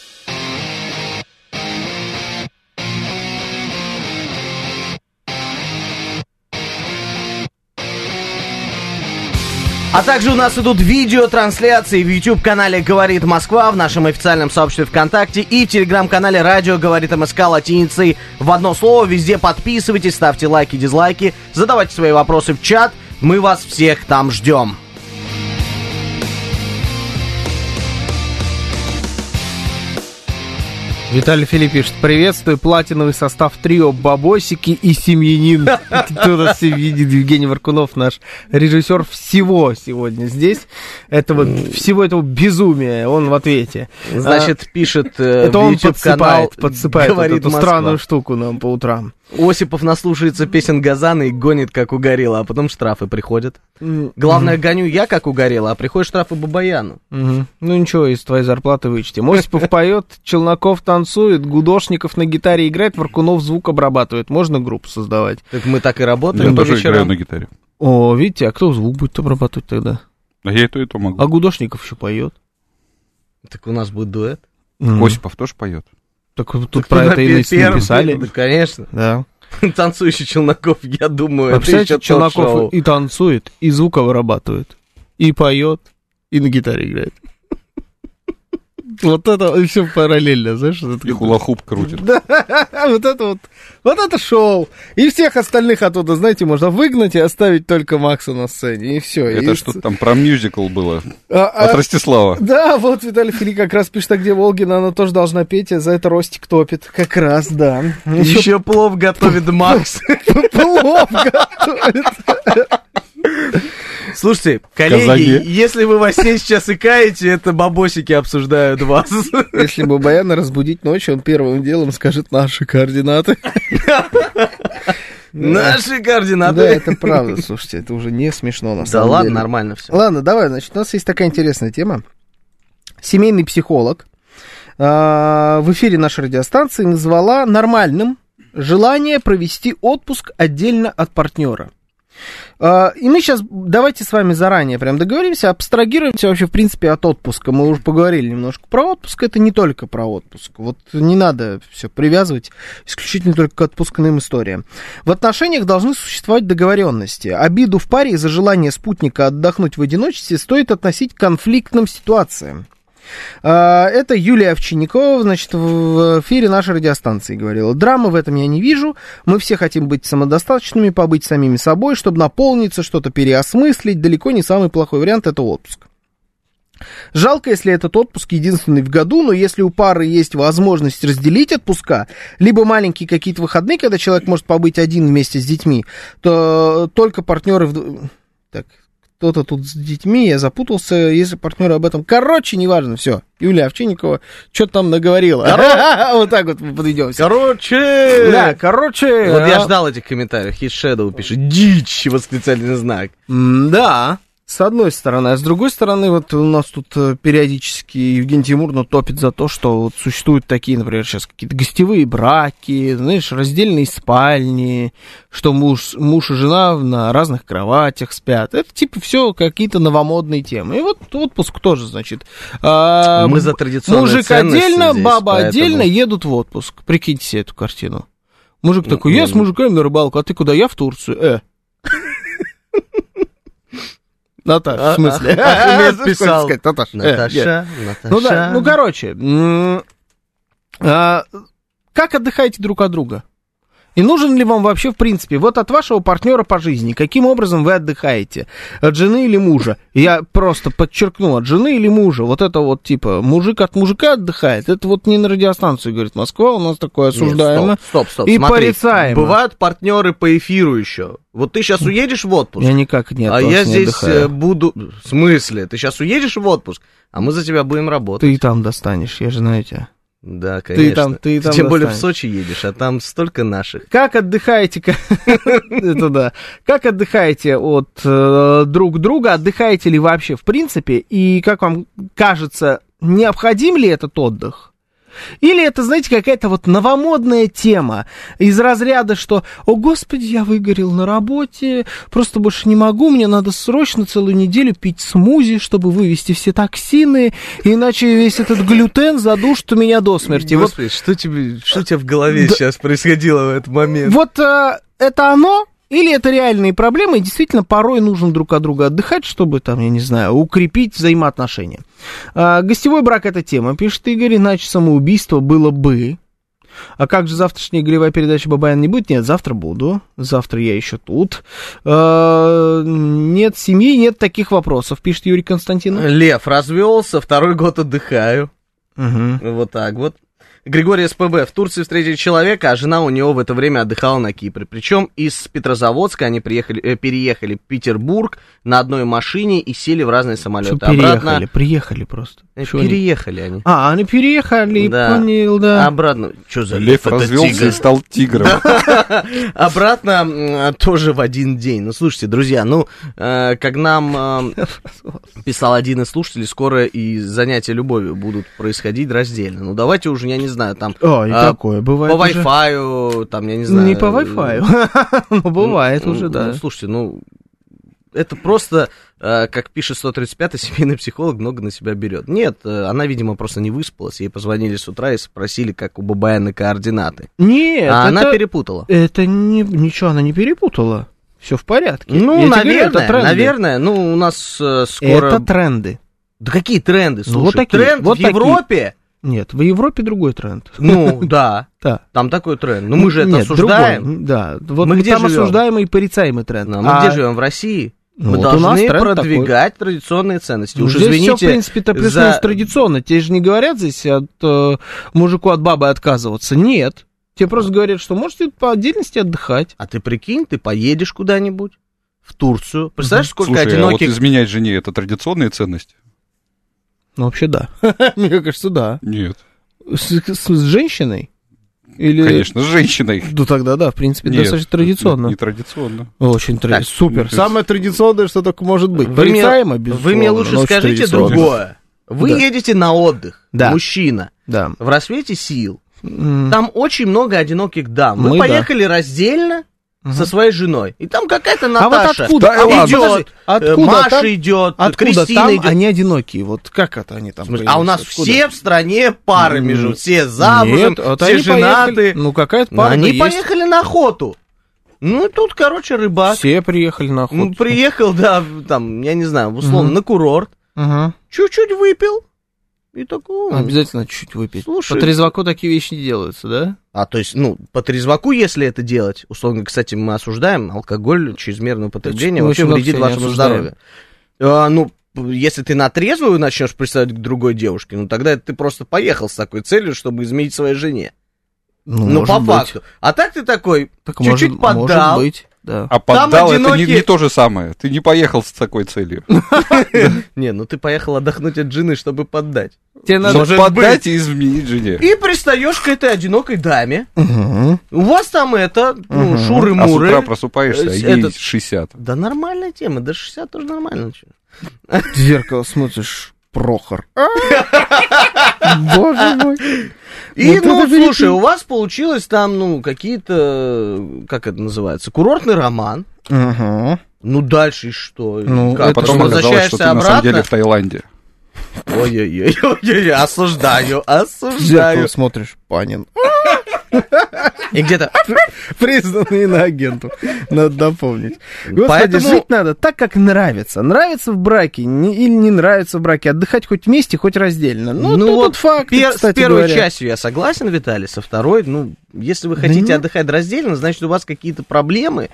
А также у нас идут видеотрансляции в YouTube-канале «Говорит Москва», в нашем официальном сообществе ВКонтакте и Телеграм-канале «Радио Говорит МСК» латиницей в одно слово. Везде подписывайтесь, ставьте лайки, дизлайки, задавайте свои вопросы в чат. Мы вас всех там ждем. Виталий Филипп пишет, приветствую, платиновый состав трио «Бабосики» и «Семьянин». Кто нас все видит, Евгений Варкунов, наш режиссер всего сегодня здесь. Этого, всего этого безумия, он в ответе. Значит, пишет э, Это он подсыпает, подсыпает вот «Говорит эту Москва». странную штуку нам по утрам. Осипов наслушается песен Газана и гонит, как угорело, а потом штрафы приходят. Главное, гоню я, как угорело, а приходят штрафы Бабаяну. Ну ничего, из твоей зарплаты вычтем. Осипов поет, Челноков танцует, Гудошников на гитаре играет, Варкунов звук обрабатывает. Можно группу создавать? Так мы так и Я работаем по тоже играю на гитаре. О, видите, а кто звук будет обрабатывать тогда? А я и то, и то могу. А Гудошников еще поет. Так у нас будет дуэт. Осипов тоже поет. Так тут про это и написали. Да, конечно. Да. Танцующий Челноков, я думаю, А это еще. Челноков и танцует, и звука вырабатывает, и поет, и на гитаре играет. Вот это все параллельно, знаешь? И хула-хуп крутит. Да, вот это вот, вот это шоу. И всех остальных оттуда, знаете, можно выгнать и оставить только Макса на сцене, и все. Это что-то там про мюзикл было. от А, Ростислава. Да, вот Виталий Фили как раз пишет, а где Волгина, она тоже должна петь, а за это Ростик топит. Как раз, да. Еще Еще плов готовит Макс. плов готовит. Слушайте, коллеги, Казаки. если вы во сне сейчас икаете, это бабосики обсуждают вас. Если бы Баяна разбудить ночью, он первым делом скажет наши координаты. Наши Да, координаты. это правда, слушайте, это уже не смешно на Да самом ладно, деле. нормально все. Ладно, давай, значит, у нас есть такая интересная тема. Семейный психолог а, в эфире нашей радиостанции назвала нормальным желание провести отпуск отдельно от партнера. А, И мы сейчас давайте с вами заранее прям договоримся, абстрагируемся вообще, в принципе, от отпуска. Мы уже поговорили немножко про отпуск, это не только про отпуск. Вот не надо все привязывать исключительно только к отпускным историям. В отношениях должны существовать договоренности. Обиду в паре из-за желания спутника отдохнуть в одиночестве стоит относить к конфликтным ситуациям. А, Это Юлия Овчинникова, значит, в эфире нашей радиостанции говорила. Драмы в этом я не вижу. Мы все хотим быть самодостаточными, побыть самими собой, чтобы наполниться, что-то переосмыслить. Далеко не самый плохой вариант это отпуск. Жалко, если этот отпуск единственный в году, но если у пары есть возможность разделить отпуска, либо маленькие какие-то выходные, когда человек может побыть один вместе с детьми, то только партнеры... Так, кто-то тут с детьми, я запутался, если партнеры об этом... Короче, неважно, все. Юлия Овчинникова что-то там наговорила. Вот так вот мы подведемся. Короче! Да, короче... Вот я ждал этих комментариев. His Shadow пишет «Дичь!» восклицательный знак. Да, с одной стороны. А с другой стороны, вот у нас тут э, периодически Евгений Тимурно топит за то, что вот существуют такие, например, сейчас какие-то гостевые браки, знаешь, раздельные спальни, что муж, муж и жена на разных кроватях спят. Это типа все какие-то новомодные темы. И вот отпуск тоже, значит. а, Мы за традиционные Мужик отдельно, здесь, баба поэтому- отдельно едут в отпуск. Прикиньте себе эту картину. Мужик такой, я с мужиками на рыбалку, а ты куда? Я в Турцию. Э. Наташа, в смысле? А, Ахмед Сколько писал. сказать, Наташа. э, Наташа. Ну да, ну короче, а, как отдыхаете друг от друга? И нужен ли вам вообще, в принципе, вот от вашего партнера по жизни, каким образом вы отдыхаете? От жены или мужа? Я просто подчеркну, от жены или мужа? Вот это вот, типа, мужик от мужика отдыхает? Это вот не на радиостанции, говорит Москва, у нас такое Нет, осуждаемо. Стоп, стоп, стоп. и смотри. порицаемо. Бывают партнеры по эфиру еще. Вот ты сейчас уедешь в отпуск, Я никак нет, а я здесь э, буду... В смысле? Ты сейчас уедешь в отпуск, а мы за тебя будем работать. Ты и там достанешь, я же знаю тебя. Да, конечно. там- ты там Тем более в. Сочи едешь, а там столько наших. Как отдыхаете, это да, как отдыхаете от э, друг друга, отдыхаете ли вообще в принципе, и как вам кажется, необходим ли этот отдых? Или это, знаете, какая-то вот новомодная тема из разряда, что, о господи, я выгорел на работе, просто больше не могу, мне надо срочно целую неделю пить смузи, чтобы вывести все токсины, иначе весь этот глютен задушит у меня до смерти. Вот Господи, что тебе, что у тебя в голове Да. сейчас происходило в этот момент? Вот э, это оно? Или это реальные проблемы, и действительно порой нужно друг от друга отдыхать, чтобы, там, я не знаю, укрепить взаимоотношения. А, гостевой брак это тема, пишет Игорь, иначе самоубийство было бы. А как же завтрашняя игровая передача Бабаян не будет? Нет, завтра буду. Завтра я еще тут. А, нет семьи, нет таких вопросов, пишет Юрий Константинов. Лев развелся, второй год отдыхаю. Мгм. Вот так вот. Григорий СПБ. В Турции встретили человека, а жена у него в это время отдыхала на Кипре. Причем из Петрозаводска они приехали, э, переехали в Петербург на одной машине и сели в разные Что самолеты. переехали? Обратно... Приехали просто. Э, Чё они? переехали они. А, они переехали, Да. понял, да. Обратно. Что за Лев это развелся тигр? и стал тигром. Обратно тоже в один день. Ну, слушайте, друзья, ну, э, как нам э, писал один из слушателей, скоро и занятия любовью будут происходить раздельно. Ну, давайте уже, я не знаю, там О, и а, такое бывает по уже. Wi-Fi, там, я не знаю. Не по Wi-Fi, но бывает Ну, уже, ну, да. слушайте, ну, это просто, э, как пишет 135-й, семейный психолог много на себя берет. Нет, э, она, видимо, просто не выспалась. Ей позвонили с утра и спросили, как у Бабаяны координаты. Нет, а она это, перепутала. это не, ничего она не перепутала. Все в порядке. Ну, Я наверное, говорю, это тренды. наверное. Ну, у нас э, скоро... Это тренды. Да какие тренды? Ну, Слушай, вот такие, тренд вот в такие. Европе? Нет, в Европе другой тренд. Ну, да, Да. там такой тренд. Ну, мы же это Нет, осуждаем. другой, Да, вот Мы где там живем? осуждаемый и порицаемый тренд. Ну, мы А, где живем? В России? ну, мы вот должны продвигать традиционные ценности. Ну, Уж здесь извините, все, в принципе-то, плюс за- традиционно. Тебе же не говорят здесь от э, мужику от бабы отказываться. Нет. Тебе просто говорят, что можете по отдельности отдыхать. А ты прикинь, ты поедешь куда-нибудь в Турцию. Представляешь, сколько Слушай, а вот одиноких... изменять жене это традиционная ценность? Ну, вообще, да. Мне кажется, да. Нет. С, с- с женщиной? Или... Конечно, с женщиной. Ну, тогда да, в принципе, Нет, достаточно традиционно. Не традиционно. Очень традиционно. Супер. ну, Самое традиционное, что только может быть. Вы мне, Порицаемо, вы безусловно, мне лучше скажите другое. Вы Да. едете на отдых, Да. мужчина, Да. в рассвете сил. Там очень много одиноких дам. Мы, Мы, да. поехали раздельно со своей женой. И там какая-то А Наташа вот откуда? Да а идет, откуда Маша там- идет, Откуда Кристина там идет. они одинокие? Вот как это они там? Смысле, а у нас? Откуда? все в стране парами М, живут, все замужем, Нет, вот все женаты. поехали- Ну, какая-то пара они есть. поехали на охоту. Ну, и тут, короче, рыбак. Все приехали на охоту. Ну, приехал, да, там, я не знаю, условно, Мгм. на курорт. Ага. Чуть-чуть выпил. И такой... Обязательно чуть-чуть выпить. Слушай. По трезваку такие вещи не делаются, да? А, то есть, ну, по трезваку, если это делать, условно, кстати, мы осуждаем алкоголь, чрезмерное употребление, вообще вредит вашему здоровью. А, ну, если ты на трезвую начнешь приставать к другой девушке, ну, тогда ты просто поехал с такой целью, чтобы изменить своей жене. Ну, может по быть. факту. А так ты такой, Так чуть-чуть может, может поддал. быть, да. А поддал это не, не то же самое. Ты не поехал с такой целью. Не, ну ты поехал отдохнуть от жены, чтобы поддать. Тебе надо... Поддать и изменить жене. И пристаешь к этой одинокой даме. У вас там это, ну, Мгм. А с шуры-муры. утра просыпаешься, а ей этот- 60. Да нормальная тема, до 60 тоже нормально. В зеркало смотришь, Прохор. Боже мой. И, Вот ну, великий. слушай, у вас получилось там, ну, какие-то, как это называется, курортный роман. Ага. Ну, дальше и что? Ну, как, это Потом ты оказалось, что ты на самом обратно? деле в Таиланде. Ой-ой-ой, осуждаю, осуждаю. зеркало смотришь, Панин. И где-то... Признанный иноагентом. Надо напомнить. Господи, Поэтому- жить надо так, как нравится. Нравится в браке не- или не нравится в браке. Отдыхать хоть вместе, хоть раздельно. Ну, Ну вот факт, Пер- с первой говоря. частью я согласен, Виталий, со второй, ну, если вы Да хотите нет. отдыхать раздельно, значит, у вас какие-то проблемы,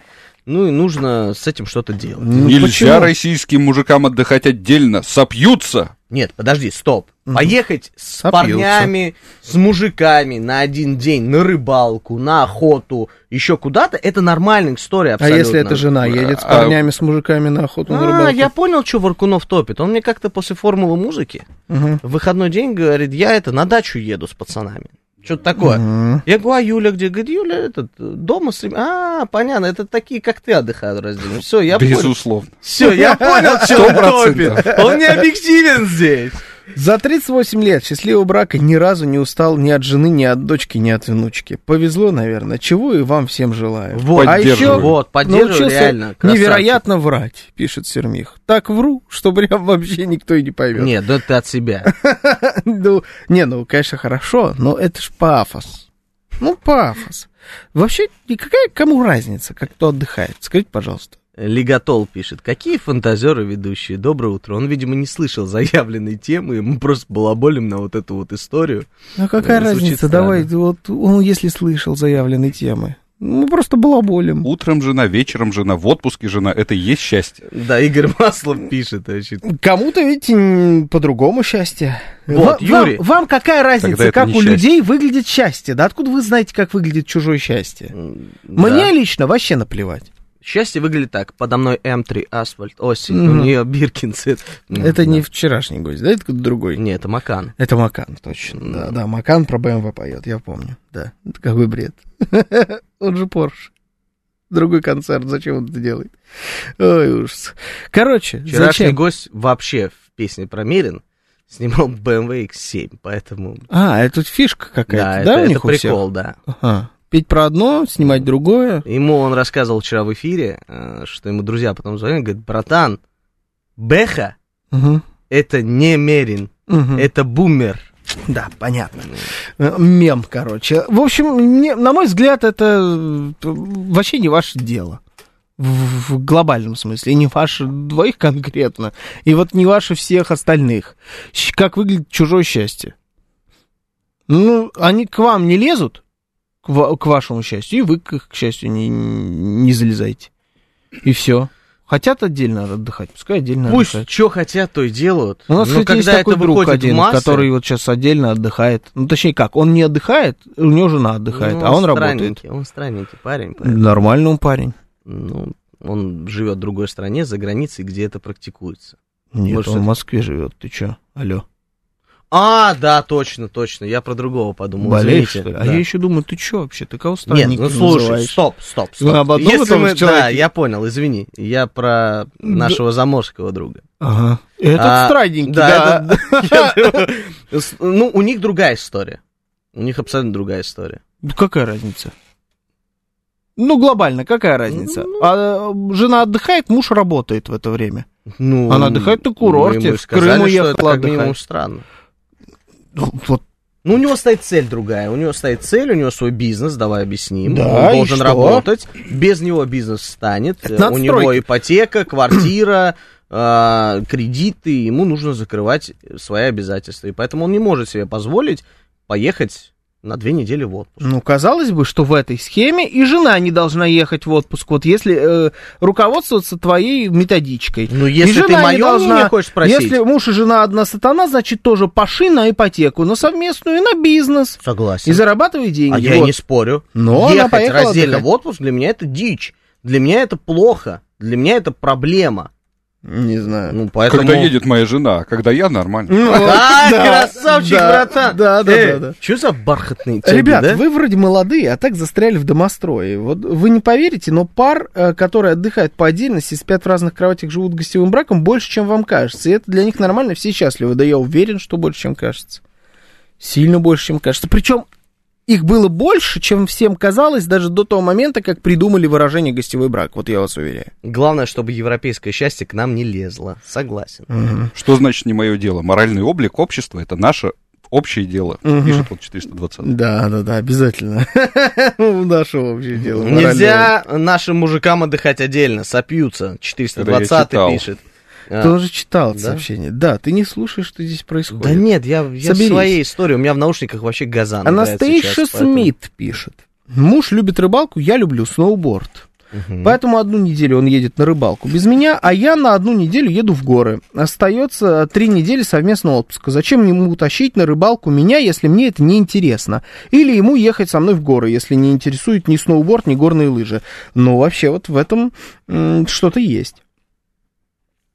ну, и нужно с этим что-то делать. Ну, Нельзя почему? российским мужикам отдыхать отдельно. Сопьются. Нет, подожди, стоп. Поехать с Сопьются. парнями, с мужиками на один день на рыбалку, на охоту, еще куда-то, это нормальная история А абсолютно. если эта жена едет с А- парнями, с мужиками на охоту на А, рыбалку? я понял, что Варкунов топит. Он мне как-то после формулы музыки Мгм. в выходной день говорит, я это на дачу еду с пацанами. Что-то такое. Мгм. Я говорю, а Юля где? Говорит, Юля этот, дома с А, понятно, это такие, как ты отдыхают раздельно. Все, я понял. Безусловно. Все, я понял, что он топит. Он не объективен здесь. За 38 лет счастливого брака ни разу не устал ни от жены, ни от дочки, ни от внучки. Повезло, наверное, чего и вам всем желаю. Вот, а еще. Вот, научился реально. красавчик. невероятно врать, пишет Сермих. Так вру, что прям вообще никто и не поймет. Нет, да ты от себя. Ну, не, ну, конечно, хорошо, но это ж пафос. Ну, пафос. Вообще, и какая кому разница, как кто отдыхает? Скажите, пожалуйста. Лигатол пишет, какие фантазеры ведущие, доброе утро. Он, видимо, не слышал заявленной темы, мы просто балаболим на вот эту вот историю. Ну, какая Э, звучит разница? странно. Давай, вот он, если слышал заявленные темы, мы просто балаболим. Утром жена, вечером жена, в отпуске жена. Это и есть счастье. Да, Игорь Маслов пишет. значит. Кому-то, видите, н- по-другому счастье. Вот, Ва- вам, Юрий. вам какая разница, как у счастье. людей выглядит счастье? Да откуда вы знаете, как выглядит чужое счастье? М, Мне да. лично вообще наплевать. Счастье выглядит так. Подо мной М3 асфальт, осень, Мгм. у нее Биркинсы. Это не вчерашний гость, да? Это кто-то другой. Не, это Макан. Это Макан, точно. Да, да, Макан про БМВ поет, я помню. Да, это какой бред. Он же Порш. Другой концерт, зачем он это делает? Ой, ужас. Короче, Вчерашний зачем? гость вообще в песне про Мерин снимал BMW X7, поэтому... А, это фишка какая-то, Да, да, это, у это них у всех? прикол, да. Ага. Петь про одно, снимать другое. Ему он рассказывал вчера в эфире, э, что ему друзья потом звонили, говорят, братан, Беха Мгм. это не Мерин, Мгм. это бумер. Да, понятно. Э, Мем, короче. В общем, мне, на мой взгляд, это э, вообще не ваше дело. В, в глобальном смысле. И не ваше двоих конкретно. И вот не ваше всех остальных. Как выглядит чужое счастье. Ну, они к вам не лезут, к, ва- к вашему счастью, и вы к их, к счастью, не, не залезайте. И все. Хотят отдельно отдыхать, пускай отдельно Пусть отдыхают. что хотят, то и делают. У нас, Но кстати, есть когда такой это друг один, массы, который вот сейчас отдельно отдыхает. Ну, точнее как, он не отдыхает, у него жена отдыхает, ну, а он работает. Он странненький парень. поэтому, Нормальный он парень. Ну, он живет в другой стране, за границей, где это практикуется. Нет, Может, он в Москве живет. Ты чё? Алло. А, да, точно, точно. Я про другого подумал. Болеешь, извините. что ли? А Да. я еще думаю, ты чё вообще? Ты кого Нет, странник ну слушай, называешь? стоп, стоп, стоп. Вы об одном Если мы- же Да, человеке? я понял, извини. Я про нашего заморского друга. Ага. Этот А, странненький, да, да. Ну, у них другая история. У них абсолютно другая история. Ну, Какая разница? Ну, глобально, какая разница? Ну. А жена отдыхает, муж работает в это время. Ну, Она отдыхает на курорте, ему в Крым что уехала это как минимум отдыхать. странно. Ну, Вот Ну, у него стоит цель другая. У него стоит цель, у него свой бизнес, давай объясним. Да, Он должен работать. Без него бизнес станет. Э, У него строить. ипотека, квартира, а, кредиты. Ему нужно закрывать свои обязательства. И поэтому он не может себе позволить поехать на две недели в отпуск. Ну, казалось бы, что в этой схеме и жена не должна ехать в отпуск, вот если э, руководствоваться твоей методичкой. Ну, если ты жена не мое должна- мнение хочешь спросить. Если муж и жена одна сатана, значит тоже паши на ипотеку, на совместную и на бизнес. Согласен. И зарабатывай деньги. А я Вот. не спорю. Но она Ехать поехала раздельно в отпуск для меня это дичь. Для меня это плохо. Для меня это проблема. Не знаю. Ну, поэтому... Когда едет моя жена, а когда я нормально. Ну, А, да, красавчик, да, братан! Да, да, Э, да, да. Что за бархатные тяги, Ребят, да? вы вроде молодые, а так застряли в домострое. Вот вы не поверите, но пар, э, которые отдыхают по отдельности, спят в разных кроватях, живут гостевым браком, больше, чем вам кажется. И это для них нормально, все счастливы. Да я уверен, что больше, чем кажется. Сильно больше, чем кажется. Причем их было больше, чем всем казалось, даже до того момента, как придумали выражение гостевой брак. Вот я вас уверяю. Главное, чтобы европейское счастье к нам не лезло. Согласен. Что значит не мое дело? Моральный облик общества это наше общее дело, Мгм. пишет вот 420. Да, да, да, обязательно. Наше общее дело. Нельзя нашим мужикам отдыхать отдельно, сопьются. 420 читал. пишет. А, Ты уже читал Да? сообщение. Да, ты не слушаешь, что здесь происходит. Да нет, я, я в своей истории. У меня в наушниках вообще газан. Анастейша сейчас, поэтому- Смит пишет. Муж любит рыбалку, я люблю сноуборд. Мгм. Поэтому одну неделю он едет на рыбалку без меня, а я на одну неделю еду в горы. Остается три недели совместного отпуска. Зачем ему тащить на рыбалку меня, если мне это не интересно? Или ему ехать со мной в горы, если не интересует ни сноуборд, ни горные лыжи? Ну, вообще, вот в этом что-то есть.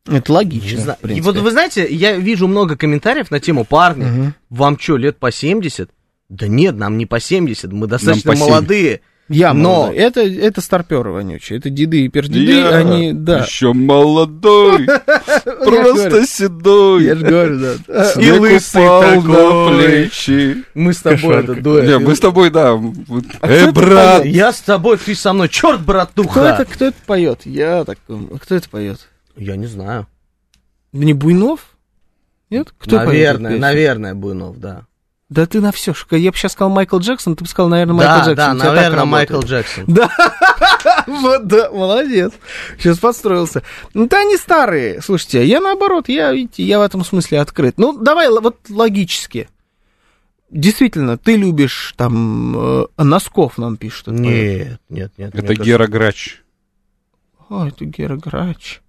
Это Не логично. знаю. в И вот вы знаете, я вижу много комментариев на тему парни. Мгм. Вам что, лет по 70? Да нет, нам не по 70, мы достаточно молодые. Я Но- это, это старперы вонючие, это деды и пердеды, Я они, да. еще молодой, просто седой. Я же говорю, да. И лысый такой. на плечи. Мы с тобой это дуэт. Не, мы с тобой, да. А Э, это брат? Я с тобой, ты со мной. Черт, братуха! кто это поет? Я так. Кто это поет? Я не знаю. Не Буйнов? Нет? Кто наверное, наверное, Буйнов, да. Да ты на все. Я бы сейчас сказал Майкл Джексон, ты бы сказал, наверное, да, Майкл Джексон. да, У тебя так наверное. Майкл Джексон. Да, вот, да, молодец. Сейчас подстроился. Ну, да, они старые. Слушайте, я наоборот, я, видите, я в этом смысле открыт. Ну, давай вот логически. Действительно, ты любишь там э, Носков нам поэт. Нет, нет, нет. это Гера Грач. Ой, это Гера Грач.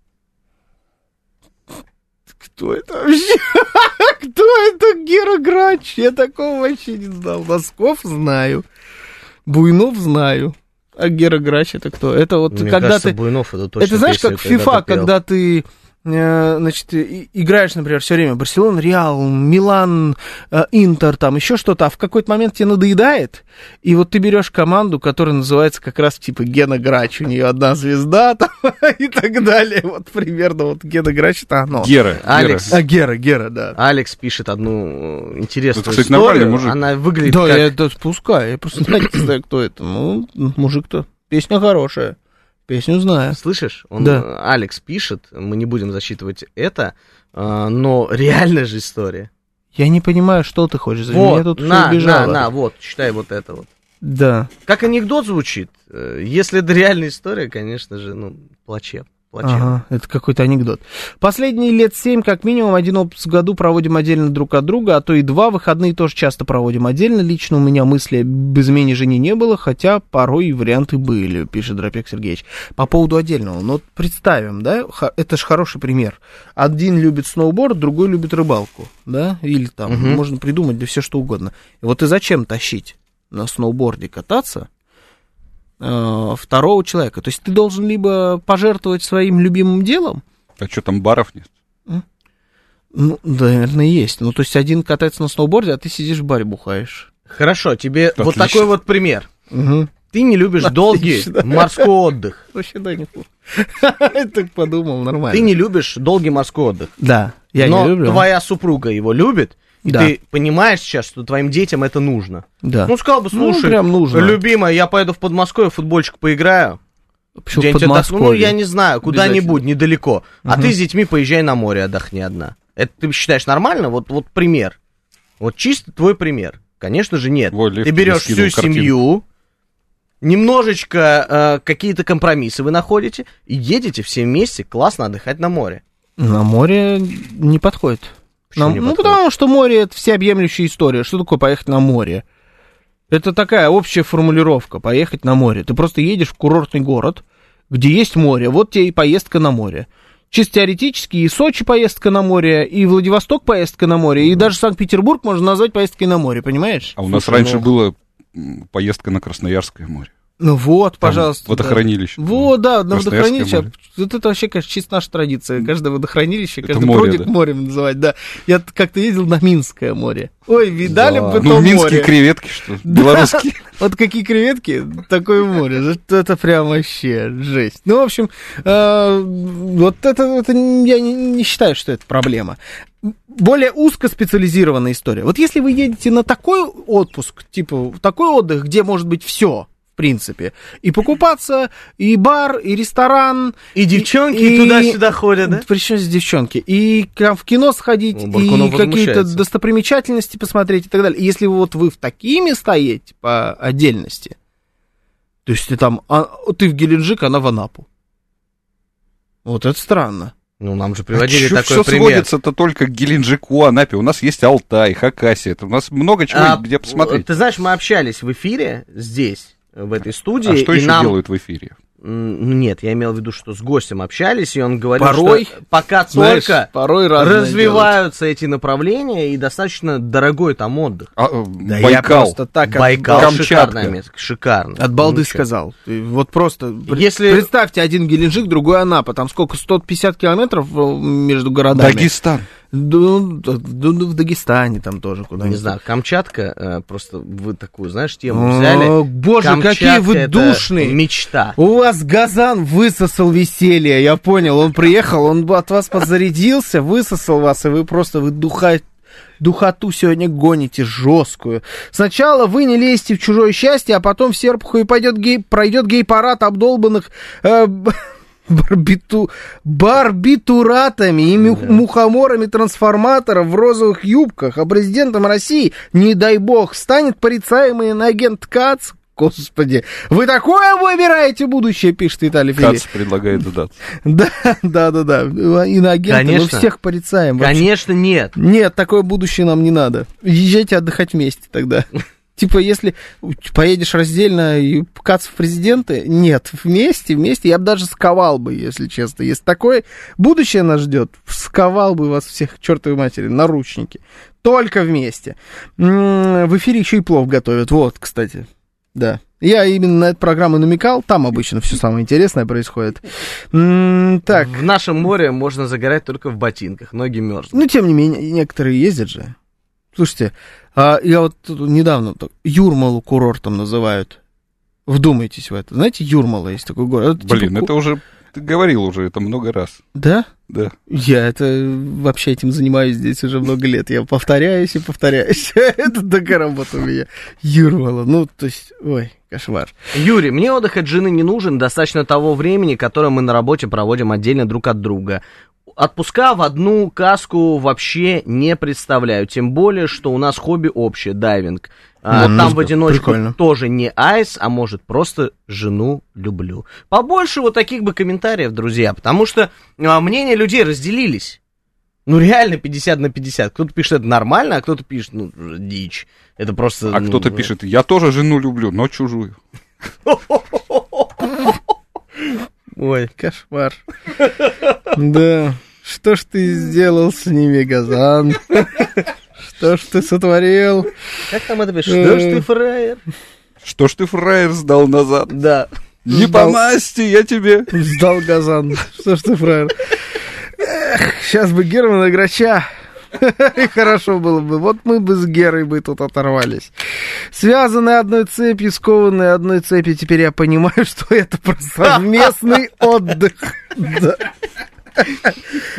Кто это вообще? Кто это Гера Грач? Я такого вообще не знал. Носков знаю. Буйнов знаю. А Гера Грач это кто? Это вот Мне когда кажется, ты... Буйнов это точно Это знаешь, как FIFA, когда ты значит, и- играешь, например, все время Барселона, Реал, Милан, э, Интер, там еще что-то, а в какой-то момент тебе надоедает, и вот ты берешь команду, которая называется как раз типа Гена Грач, у нее одна звезда там и так далее. Вот примерно вот Гена Грач это оно. Гера. Алекс. Гера. А Гера, Гера, да. Алекс пишет одну э, интересную Это, кстати, историю. мужик. Она выглядит Да, как... я это пускай, я просто не знаю, кто это. Ну, мужик-то. Песня хорошая. Песню знаю. Слышишь? Он, Да. Алекс пишет, мы не будем засчитывать это, э, но реальная же история. Я не понимаю, что ты хочешь. За Вот, меня тут на, на, убежало. на, вот, читай вот это вот. Да. Как анекдот звучит. Э, Если это реальная история, конечно же, ну, плачев. Плачевно. Ага, это какой-то анекдот. Последние лет семь, как минимум, один отпуск в году проводим отдельно друг от друга, а то и два. Выходные тоже часто проводим отдельно. Лично у меня мысли об измене жене не было, хотя порой и варианты были, пишет Дропек Сергеевич. По поводу отдельного. Ну, вот представим, да, это же хороший пример. Один любит сноуборд, другой любит рыбалку, да, или там, Мгм. можно придумать да все что угодно. И вот и зачем тащить на сноуборде кататься э, второго человека. То есть ты должен либо пожертвовать своим любимым делом, А что там баров нет? ну, да, наверное, есть. Ну, то есть один катается на сноуборде, а ты сидишь в баре бухаешь. Хорошо, тебе вот Отлично. такой вот пример. Угу. Ты не любишь долгий Отлично. морской отдых. Вообще, да, неплохо. Я так подумал, нормально. Ты не любишь долгий морской отдых. Да, я но не люблю. твоя супруга его любит, и Да. ты понимаешь сейчас, что твоим детям это нужно. Да. Ну, сказал бы, Ну, слушай, прям нужно. любимая, я поеду в Подмосковье, футбольчик поиграю. Почему в. Ну, Подмосковье? я не знаю, куда-нибудь, недалеко. А Мгм. ты с детьми поезжай на море, отдохни одна. Это ты считаешь нормально? Вот, вот пример. Вот чисто твой пример. Конечно же, нет. Во, Лев ты берешь всю картинку. семью, немножечко э, какие-то компромиссы вы находите, и едете все вместе классно отдыхать на море. На море не подходит. Почему не ну, потому что море это всеобъемлющая история. Что такое поехать на море? Это такая общая формулировка, поехать на море. Ты просто едешь в курортный город, где есть море, вот тебе и поездка на море. Чисто теоретически и Сочи поездка на море, и Владивосток поездка на море, и даже Санкт-Петербург можно назвать поездкой на море, понимаешь? А у нас Слушай, раньше ну- было поездка на Красноярское море. Ну вот, Там пожалуйста. да. Водохранилище. Вот, да, на водохранилище. море. Вот это вообще, конечно, чисто наша традиция. Каждое водохранилище, Это каждый море, прудик да. морем называть, да. Я как-то ездил на Минское море. Ой, видали Да. бы Ну, то минские море. креветки, что Да. белорусские. Вот какие креветки, такое море. Это, прям вообще жесть. Ну, в общем, э, вот это, это я не, считаю, что это проблема. Более узкоспециализированная история. Вот если вы едете на такой отпуск, типа такой отдых, где может быть все, в принципе, и покупаться, и бар, и ресторан, И девчонки и- туда-сюда ходят, да? Причем здесь девчонки. И в кино сходить, Ну, и какие-то достопримечательности посмотреть и так далее. И Если вот вы в такие места едете по отдельности, то есть ты там, а, ты в Геленджик, она в Анапу. Вот это странно. Ну, нам же приводили Чё- такой всё пример. сводится-то только к Геленджику, Анапе. У нас есть Алтай, Хакасия. Это у нас много чего, А, где посмотреть. Ты знаешь, мы общались в эфире здесь, в этой студии. А что и еще нам... делают в эфире? Нет, я имел в виду, что с гостем общались, и он говорил, Порой, что пока Знаешь, только порой развиваются эти направления, и достаточно дорогой там отдых. А, э, Да я Байкал. просто так от- Байкал Камчатка. шикарное место, шикарно. От балды чё. сказал. Вот просто Если- представьте, один Геленджик, другой Анапа. Там сколько? 150 километров э, между городами. Дагестан. Ну, да, ну, в Дагестане там тоже куда-нибудь. Не знаю, Камчатка, э, просто вы такую, знаешь, тему О, взяли. Боже, Камчатка какие вы душные. Мечта. У вас Газан высосал веселье, я понял. Он приехал, он от вас подзарядился, высосал вас, и вы просто вы духа, духоту сегодня гоните жесткую. Сначала вы не лезьте в чужое счастье, а потом в Серпуху и пойдет гей, пройдет гей-парад обдолбанных э, барбиту, барбитуратами и мю- мухоморами трансформаторов в розовых юбках, а президентом России, не дай бог, станет порицаемый на агент Кац. Господи, вы такое выбираете будущее, пишет Виталий Филипп. Кац предлагает сдаться. Да, да, да, да. Иноагенты, мы Конечно. всех порицаем. вообще. Конечно, нет. Нет, такое будущее нам не надо. Езжайте отдыхать вместе тогда. Типа, если поедешь раздельно и Кац в президенты, нет, вместе, вместе, я бы даже сковал бы, если честно. Если такое будущее нас ждет, сковал бы вас всех, чертовой матери, наручники. Только вместе. В эфире еще и плов готовят. Вот, кстати. Да. Я именно на эту программу намекал, там обычно все самое интересное происходит. Так, В нашем море можно загорать только в ботинках, ноги мерзнут. ну, тем не менее, некоторые ездят же. Слушайте, а я вот недавно так, Юрмалу курортом называют. Вдумайтесь в это. Знаете, Юрмала есть такой город. Это Блин, типа ку- это уже... Ты говорил уже это много раз. Да? Да. Я это вообще этим занимаюсь здесь уже много лет. Я повторяюсь и повторяюсь. это такая работа у меня. Юрмала. Ну, то есть, ой, кошмар. Юрий, мне отдых от жены не нужен, достаточно того времени, которое мы на работе проводим отдельно друг от друга. Отпуска в одну каску вообще не представляю, тем более, что у нас хобби общее, дайвинг. А, Вот, там ну, в одиночку прикольно. тоже не айс, а может просто жену люблю. Побольше вот таких бы комментариев, друзья, потому что а, мнения людей разделились. Ну реально 50 на 50. Кто-то пишет это нормально, а кто-то пишет, ну, дичь. Это просто... А ну, кто-то пишет, я тоже жену люблю, но чужую. Ой, кошмар. Да. Что ж ты сделал с ними, Газан? Что ж ты сотворил? Как там это пишет? Что ж ты фраер? Что ж ты, фраер, сдал назад? Да. Не по масти я тебе. Сдал Газан. Что ж ты, фраер? сейчас бы Германа Грача. И хорошо было бы. Вот мы бы с Герой бы тут оторвались. Связанные одной цепью, скованные одной цепью. Теперь я понимаю, что это про совместный отдых. Да.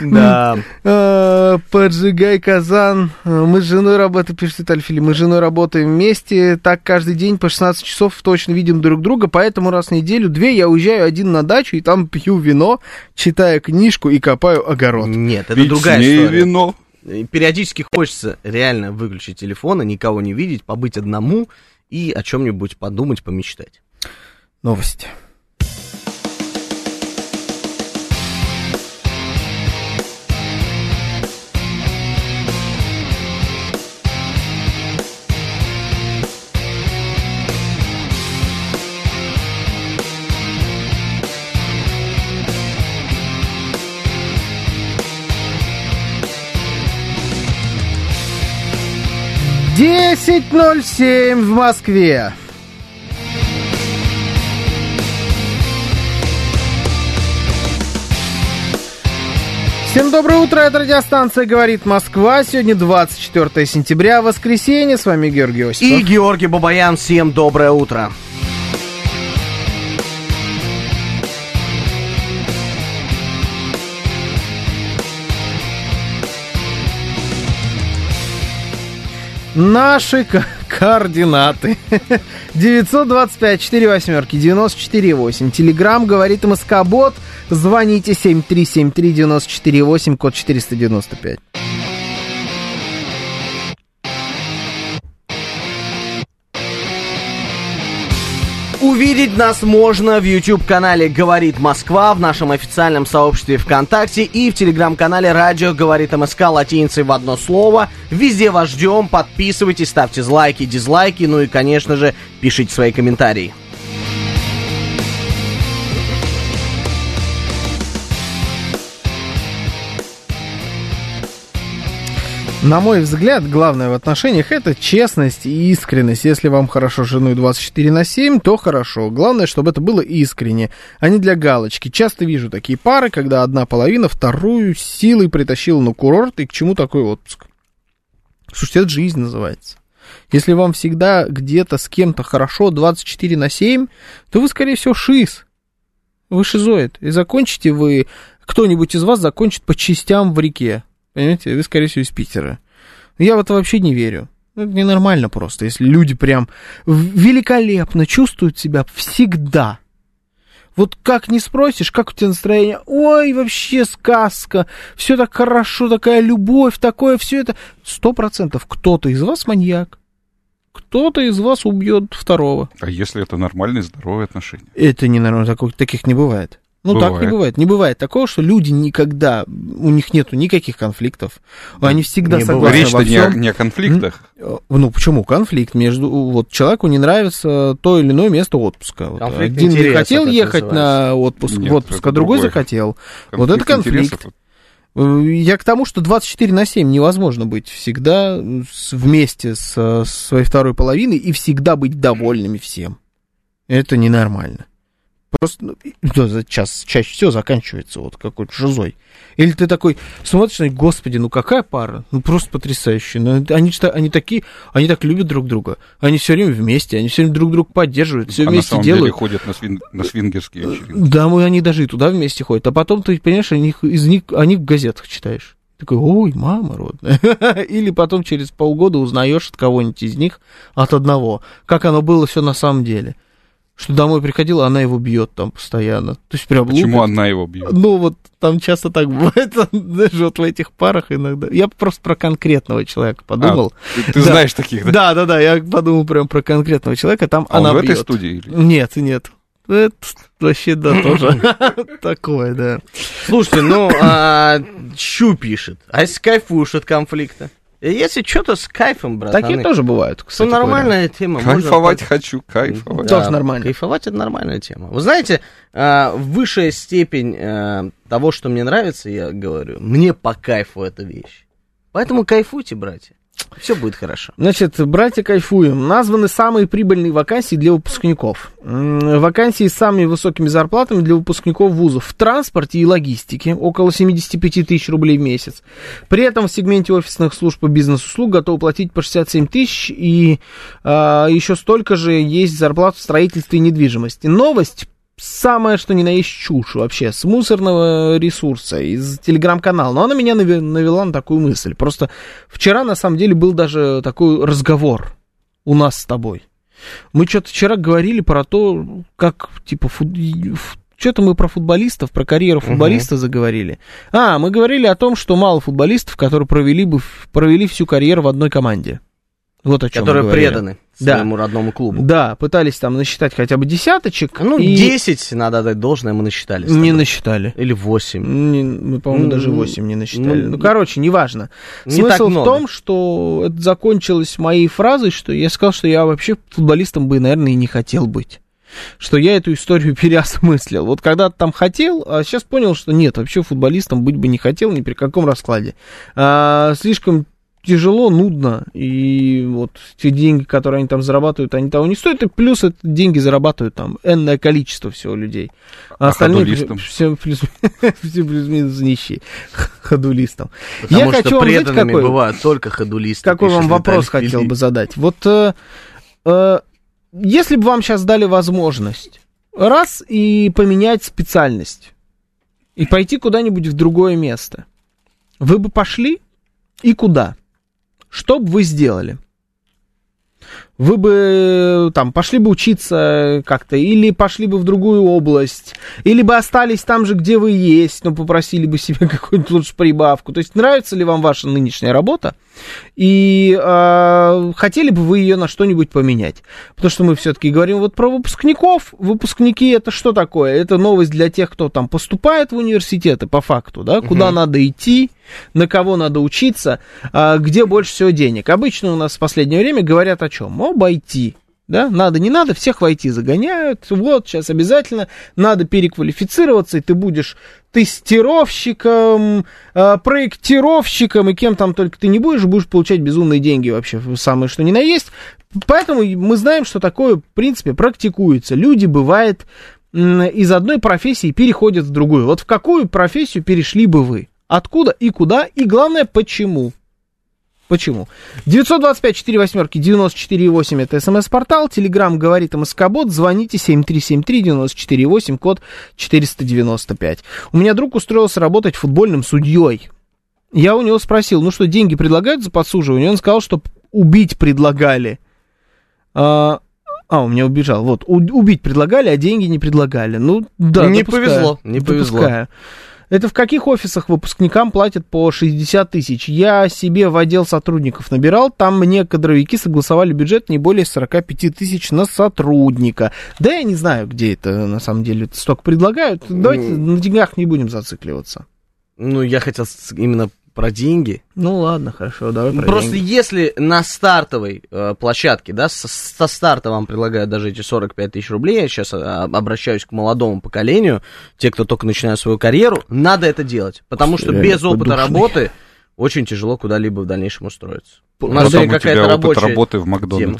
Да. Э, Поджигай казан. Мы с женой работаем, пишет Филипп, мы с женой работаем вместе, так каждый день по 16 часов точно видим друг друга, поэтому раз в неделю, две я уезжаю один на дачу и там пью вино, читаю книжку и копаю огород. Нет, это другая история. вино. И Периодически хочется реально выключить телефон никого не видеть, побыть одному и о чем-нибудь подумать, помечтать. Новости. Десять ноль семь в Москве. Всем доброе утро, это радиостанция «Говорит Москва». Сегодня 24 сентября, воскресенье. С вами Георгий И Осипов. Георгий Бабаян, всем доброе утро. Наши ко- координаты. 925 4 восьмерки 94 8. Телеграмм говорит МСК-бот. Звоните 7373 94 8, код 495. Увидеть нас можно в YouTube-канале «Говорит Москва», в нашем официальном сообществе ВКонтакте и в телеграм-канале «Радио говорит МСК» латиницей в одно слово. Везде вас ждем, подписывайтесь, ставьте лайки, дизлайки, ну и, конечно же, пишите свои комментарии. На мой взгляд, главное в отношениях это честность и искренность. Если вам хорошо с женой 24 на 7, то хорошо. Главное, чтобы это было искренне, а не для галочки. Часто вижу такие пары, когда одна половина вторую силой притащила на курорт, и к чему такой отпуск? Слушайте, это жизнь называется. Если вам всегда где-то с кем-то хорошо 24 на 7, то вы, скорее всего, шиз. Вы шизоид. И закончите вы, кто-нибудь из вас закончит по частям в реке. Понимаете, вы, скорее всего, из Питера. Я в это вообще не верю. Ну, Это ненормально просто, если люди прям великолепно чувствуют себя всегда. Вот как не спросишь, как у тебя настроение, ой, вообще сказка, все так хорошо, такая любовь, такое, все это. Сто процентов кто-то из вас маньяк, кто-то из вас убьет второго. А если это нормальные, здоровые отношения? Это не нормально, таких не бывает. Ну, так не Бывает. бывает. Не бывает такого, что люди никогда, у них нету никаких конфликтов. Они всегда Не согласны Речь-то во не о, всем. не о конфликтах. Э, Ну, почему? Конфликт между... Вот человеку не нравится то или иное место отпуска. Вот Конфликт Один не хотел ехать называется. на отпуск, Нет, в отпуск, а другой другое. захотел. Вот это конфликт. интересов. Э, Я к тому, что 24 на 7 невозможно быть всегда вместе с, своей второй половиной и всегда быть довольными всем. Это ненормально. Просто ну, да, за час, чаще всего заканчивается вот какой-то жизой. Или ты такой смотришь, и, господи, ну какая пара, ну просто потрясающая. Ну, они, они такие, они так любят друг друга. Они все время вместе, они все время друг друга поддерживают, все а на вместе самом делают. деле ходят на, свин- на свингерские вечеринки. Да, мы, они даже и туда вместе ходят. А потом ты, понимаешь, о них, из них, о них в газетах читаешь. Такой, ой, мама родная. Или потом через полгода узнаешь от кого-нибудь из них, от одного, как оно было все на самом деле. Что домой приходила, она его бьет там постоянно. То есть прям Почему лупит. она его бьет? Ну, вот там часто так бывает, даже вот в этих парах иногда. Я просто про конкретного человека подумал. А, ты ты Да. знаешь таких, да? Да, да, да, я подумал прям про конкретного человека, там А он она в этой бьет. студии? или- Нет, нет. Это вообще, да, тоже такое, да. Слушайте, ну, а, Щу пишет. А если кайфуешь от конфликта? И Если что-то с кайфом, братаны, Такие тоже бывают, то кстати. нормальная тема. можно Кайфовать под- хочу, кайфовать. Тоже нормально. Кайфовать это нормальная тема. Вы знаете, а, высшая степень а, того, что мне нравится, я говорю, мне по кайфу эта вещь. Поэтому кайфуйте, братья. Все будет хорошо. Значит, братья кайфуем. Названы самые прибыльные вакансии для выпускников. Вакансии с самыми высокими зарплатами для выпускников вузов в транспорте и логистике. Около 75 тысяч рублей в месяц. При этом в сегменте офисных служб и бизнес-услуг готовы платить по 67 тысяч. И а, еще столько же есть зарплат в строительстве и недвижимости. Новость самое, что ни на есть чушь вообще, с мусорного ресурса, из телеграм-канала. Но она меня наве- навела на такую мысль. Просто вчера, на самом деле, был даже такой разговор у нас с тобой. Мы что-то вчера говорили про то, как, типа, что-то мы про футболистов, про карьеру футболиста заговорили. А, мы говорили о том, что мало футболистов, которые провели бы провели всю карьеру в одной команде. Вот о чем Которые преданы Да. своему родному клубу. Да, пытались там насчитать хотя бы десяточек. Ну, и 10, надо дать должное, мы насчитали. Не насчитали. Или 8. Не- мы, по-моему, Ну, даже 8 не насчитали. ну, Ну, короче, неважно. не Смысл в том, что это закончилось моей фразой, что я сказал, что я вообще футболистом бы, наверное, и не хотел быть. Что я эту историю переосмыслил. Вот когда-то там хотел, а сейчас понял, что нет, вообще футболистом быть бы не хотел ни при каком раскладе. А, слишком тяжело, нудно, и вот те деньги, которые они там зарабатывают, они того не стоят, и плюс это деньги зарабатывают там энное количество всего людей. А остальные ходулистам? все плюс, все плюс-минус нищие. Ходулистам. Потому я что хочу вам, преданными какой, бывают только ходулисты. какой вам вопрос хотел Филипп. бы задать. Вот э, э, если бы вам сейчас дали возможность раз и поменять специальность и пойти куда-нибудь в другое место, вы бы пошли и куда? Что бы вы сделали? Вы бы там пошли бы учиться как-то, или пошли бы в другую область, или бы остались там же, где вы есть, но попросили бы себе какую-нибудь лучше прибавку. То есть нравится ли вам ваша нынешняя работа, и э, хотели бы вы ее на что-нибудь поменять? Потому что мы все-таки говорим вот про выпускников. Выпускники это что такое? Это новость для тех, кто там поступает в университеты по факту, да, куда надо идти, на кого надо учиться, а, где больше всего денег. Обычно у нас в последнее время говорят о чем? Об IT. Да, надо, не надо, всех в IT загоняют. Вот, сейчас обязательно надо переквалифицироваться, и ты будешь тестировщиком, э, проектировщиком, и кем там только ты не будешь, будешь получать безумные деньги вообще, самое что ни на есть. Поэтому мы знаем, что такое, в принципе, практикуется. Люди, бывает, из одной профессии переходят в другую. Вот в какую профессию перешли бы вы? Откуда и куда? И главное, почему? Почему? 925 4 восьмерки 94,8 это смс-портал, телеграмм говорит МСК-бот, звоните 7373 94,8, код 495. У меня друг устроился работать футбольным судьей. Я у него спросил, ну что, деньги предлагают за подсуживание? Он сказал, что убить предлагали. А, а, у меня убежал. Вот, у- убить предлагали, а деньги не предлагали. Ну, да, Не допускаю, повезло, не повезло. допускаю. Это в каких офисах выпускникам платят по 60 тысяч? Я себе в отдел сотрудников набирал, там мне кадровики согласовали бюджет не более 45 тысяч на сотрудника. Да я не знаю, где это на самом деле столько предлагают. Давайте на деньгах не будем зацикливаться. Ну, я хотел именно про деньги. Ну ладно, хорошо, давай про Просто деньги. если на стартовой э, площадке, да, со, со старта вам предлагают даже эти 45 тысяч рублей, я сейчас а, обращаюсь к молодому поколению, те, кто только начинает свою карьеру, надо это делать, потому что Реально без опыта подушный. работы очень тяжело куда-либо в дальнейшем устроиться. У нас сегодня у тебя какая-то опыт работы в тема.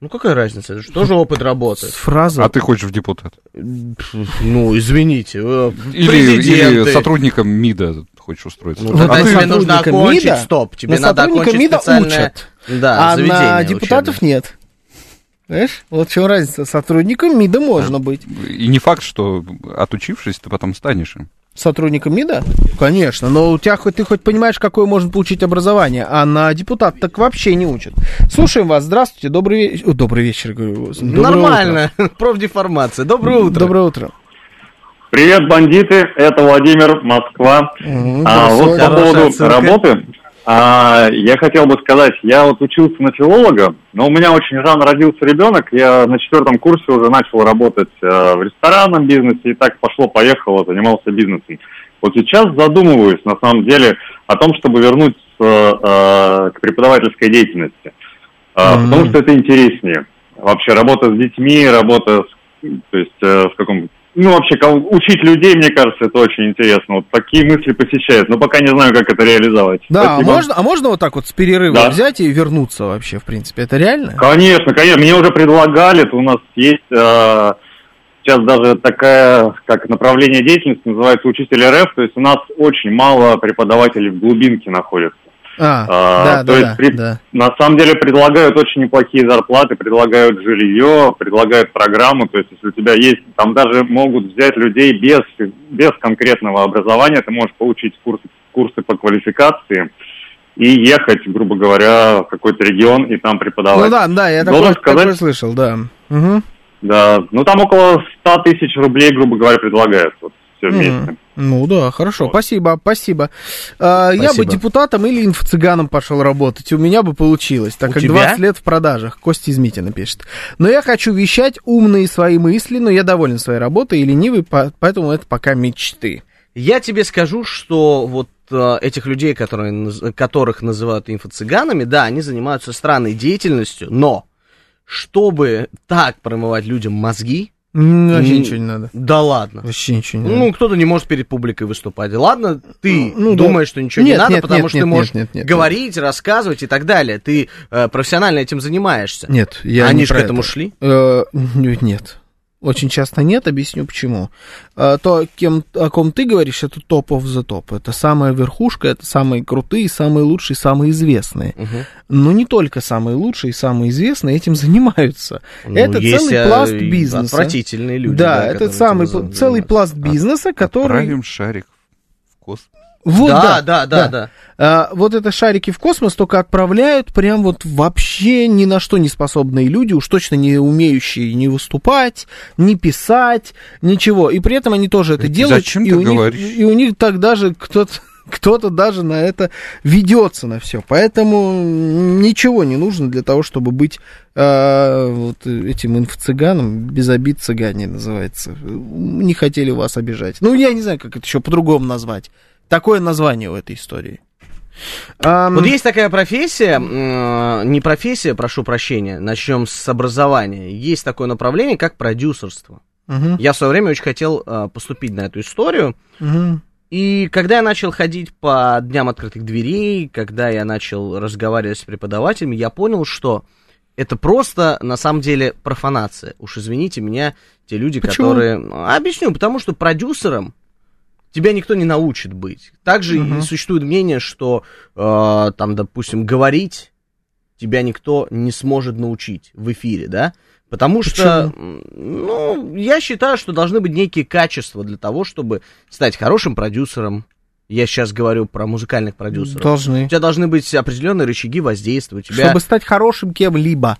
Ну какая разница? Это же тоже опыт работы. Фраза. А ты хочешь в депутат? Ну, извините. э, Или, президенты. или сотрудником МИДа хочешь устроиться? Ну, Вот тогда тебе нужно сотрудника окончить, МИДа- стоп, тебе на надо сотрудника окончить МИДа специальное... учат. Да, а на депутатов учебное. нет. Знаешь, вот в чем разница. Сотрудником МИДа можно быть. И не факт, что отучившись, ты потом станешь им. Сотрудником МИДа? Конечно, но у тебя хоть ты хоть понимаешь, какое можно получить образование, а на депутат так вообще не учат. Слушаем вас, здравствуйте, добрый вечер. Добрый вечер, говорю. Доброе Нормально, профдеформация. Доброе утро. утро. Доброе утро. Привет, бандиты, это Владимир, Москва. Мгм, А, вот по поводу отсылка. работы, а, я хотел бы сказать, я вот учился на филолога, но у меня очень рано родился ребенок, я на четвертом курсе уже начал работать э, в ресторанном бизнесе, и так пошло-поехало, занимался бизнесом. Вот сейчас задумываюсь, на самом деле, о том, чтобы вернуться э, к преподавательской деятельности, А, Мгм. потому что это интереснее. Вообще работа с детьми, работа с, то есть, э, в каком ну, вообще, учить людей, мне кажется, это очень интересно. Вот такие мысли посещают, но пока не знаю, как это реализовать. Да, а можно, а можно вот так вот с перерыва Да. взять и вернуться вообще, в принципе? Это реально? Конечно, конечно. Мне уже предлагали, у нас есть э, сейчас даже такая, как направление деятельности, называется учитель РФ, то есть у нас очень мало преподавателей в глубинке находится. А, А, да, то да, есть да, при- да. На самом деле предлагают очень неплохие зарплаты, предлагают жилье, предлагают программу, то есть если у тебя есть, там даже могут взять людей без, без конкретного образования, ты можешь получить курсы, курсы по квалификации и ехать, грубо говоря, в какой-то регион и там преподавать. Ну да, да, я такое, такое сказать- слышал, да. Мгм. Да, ну там около 100 тысяч рублей, грубо говоря, предлагают вот все вместе. Ну да, хорошо, спасибо, спасибо. А, Я бы Спасибо. депутатом или инфо-цыганом пошел работать, у меня бы получилось, так У как тебя? 20 лет в продажах, Костя из Митина пишет. Но я хочу вещать умные свои мысли, но я доволен своей работой и ленивый, по- поэтому это пока мечты. Я тебе скажу, что вот э, этих людей, которые, которых называют инфо-цыганами, да, они занимаются странной деятельностью, но чтобы так промывать людям мозги, Вообще ничего не надо. да ладно. Вообще ничего не надо. Ну, кто-то не может перед публикой выступать. Ладно, ты Ну, да. думаешь, что ничего не Нет, надо, нет, потому нет, что нет, ты можешь нет, нет, нет, говорить, рассказывать и так далее. Ты э, профессионально этим занимаешься. Нет, я Они не же к этому это. шли. Э, Нет. Очень часто нет, объясню почему. А, То, кем, о ком ты говоришь, это топ of the топ. Это самая верхушка, это самые крутые, самые лучшие, самые известные. Мгм. Но не только самые лучшие и самые известные этим занимаются. Ну, это есть, целый э, пласт бизнеса. Отвратительные люди. да, это которые самый за- целый пласт бизнеса, который... Отправим шарик в космос. Вот, да, да, да, да. А, вот это шарики в космос только отправляют прям вот вообще ни на что не способные люди, уж точно не умеющие не выступать, не писать, ничего. И при этом они тоже это Ты делают. зачем и, так у них, говоришь? и у них так даже кто-то кто-то даже на это ведется на все. Поэтому ничего не нужно для того, чтобы быть э, вот этим инфо-цыганом, без обид цыгане называется. Не хотели вас обижать. Ну, я не знаю, как это еще по-другому назвать. Такое название у этой истории. Ам, Вот есть такая профессия, м, не профессия, прошу прощения, начнем с образования. Есть такое направление, как продюсерство. мгм, Я в свое время очень хотел э, поступить на эту историю. мгм. И когда я начал ходить по дням открытых дверей, когда я начал разговаривать с преподавателями, я понял, что это просто, на самом деле, профанация. Уж извините меня, те люди, Почему? которые... Объясню, потому что продюсером тебя никто не научит быть. Также Мгм. и существует мнение, что э, там, допустим, говорить тебя никто не сможет научить в эфире, да? Потому что, м, ну, я считаю, что должны быть некие качества для того, чтобы стать хорошим продюсером. Я сейчас говорю про музыкальных продюсеров. Должны. У тебя должны быть определенные рычаги воздействия. У тебя Чтобы стать хорошим кем-либо,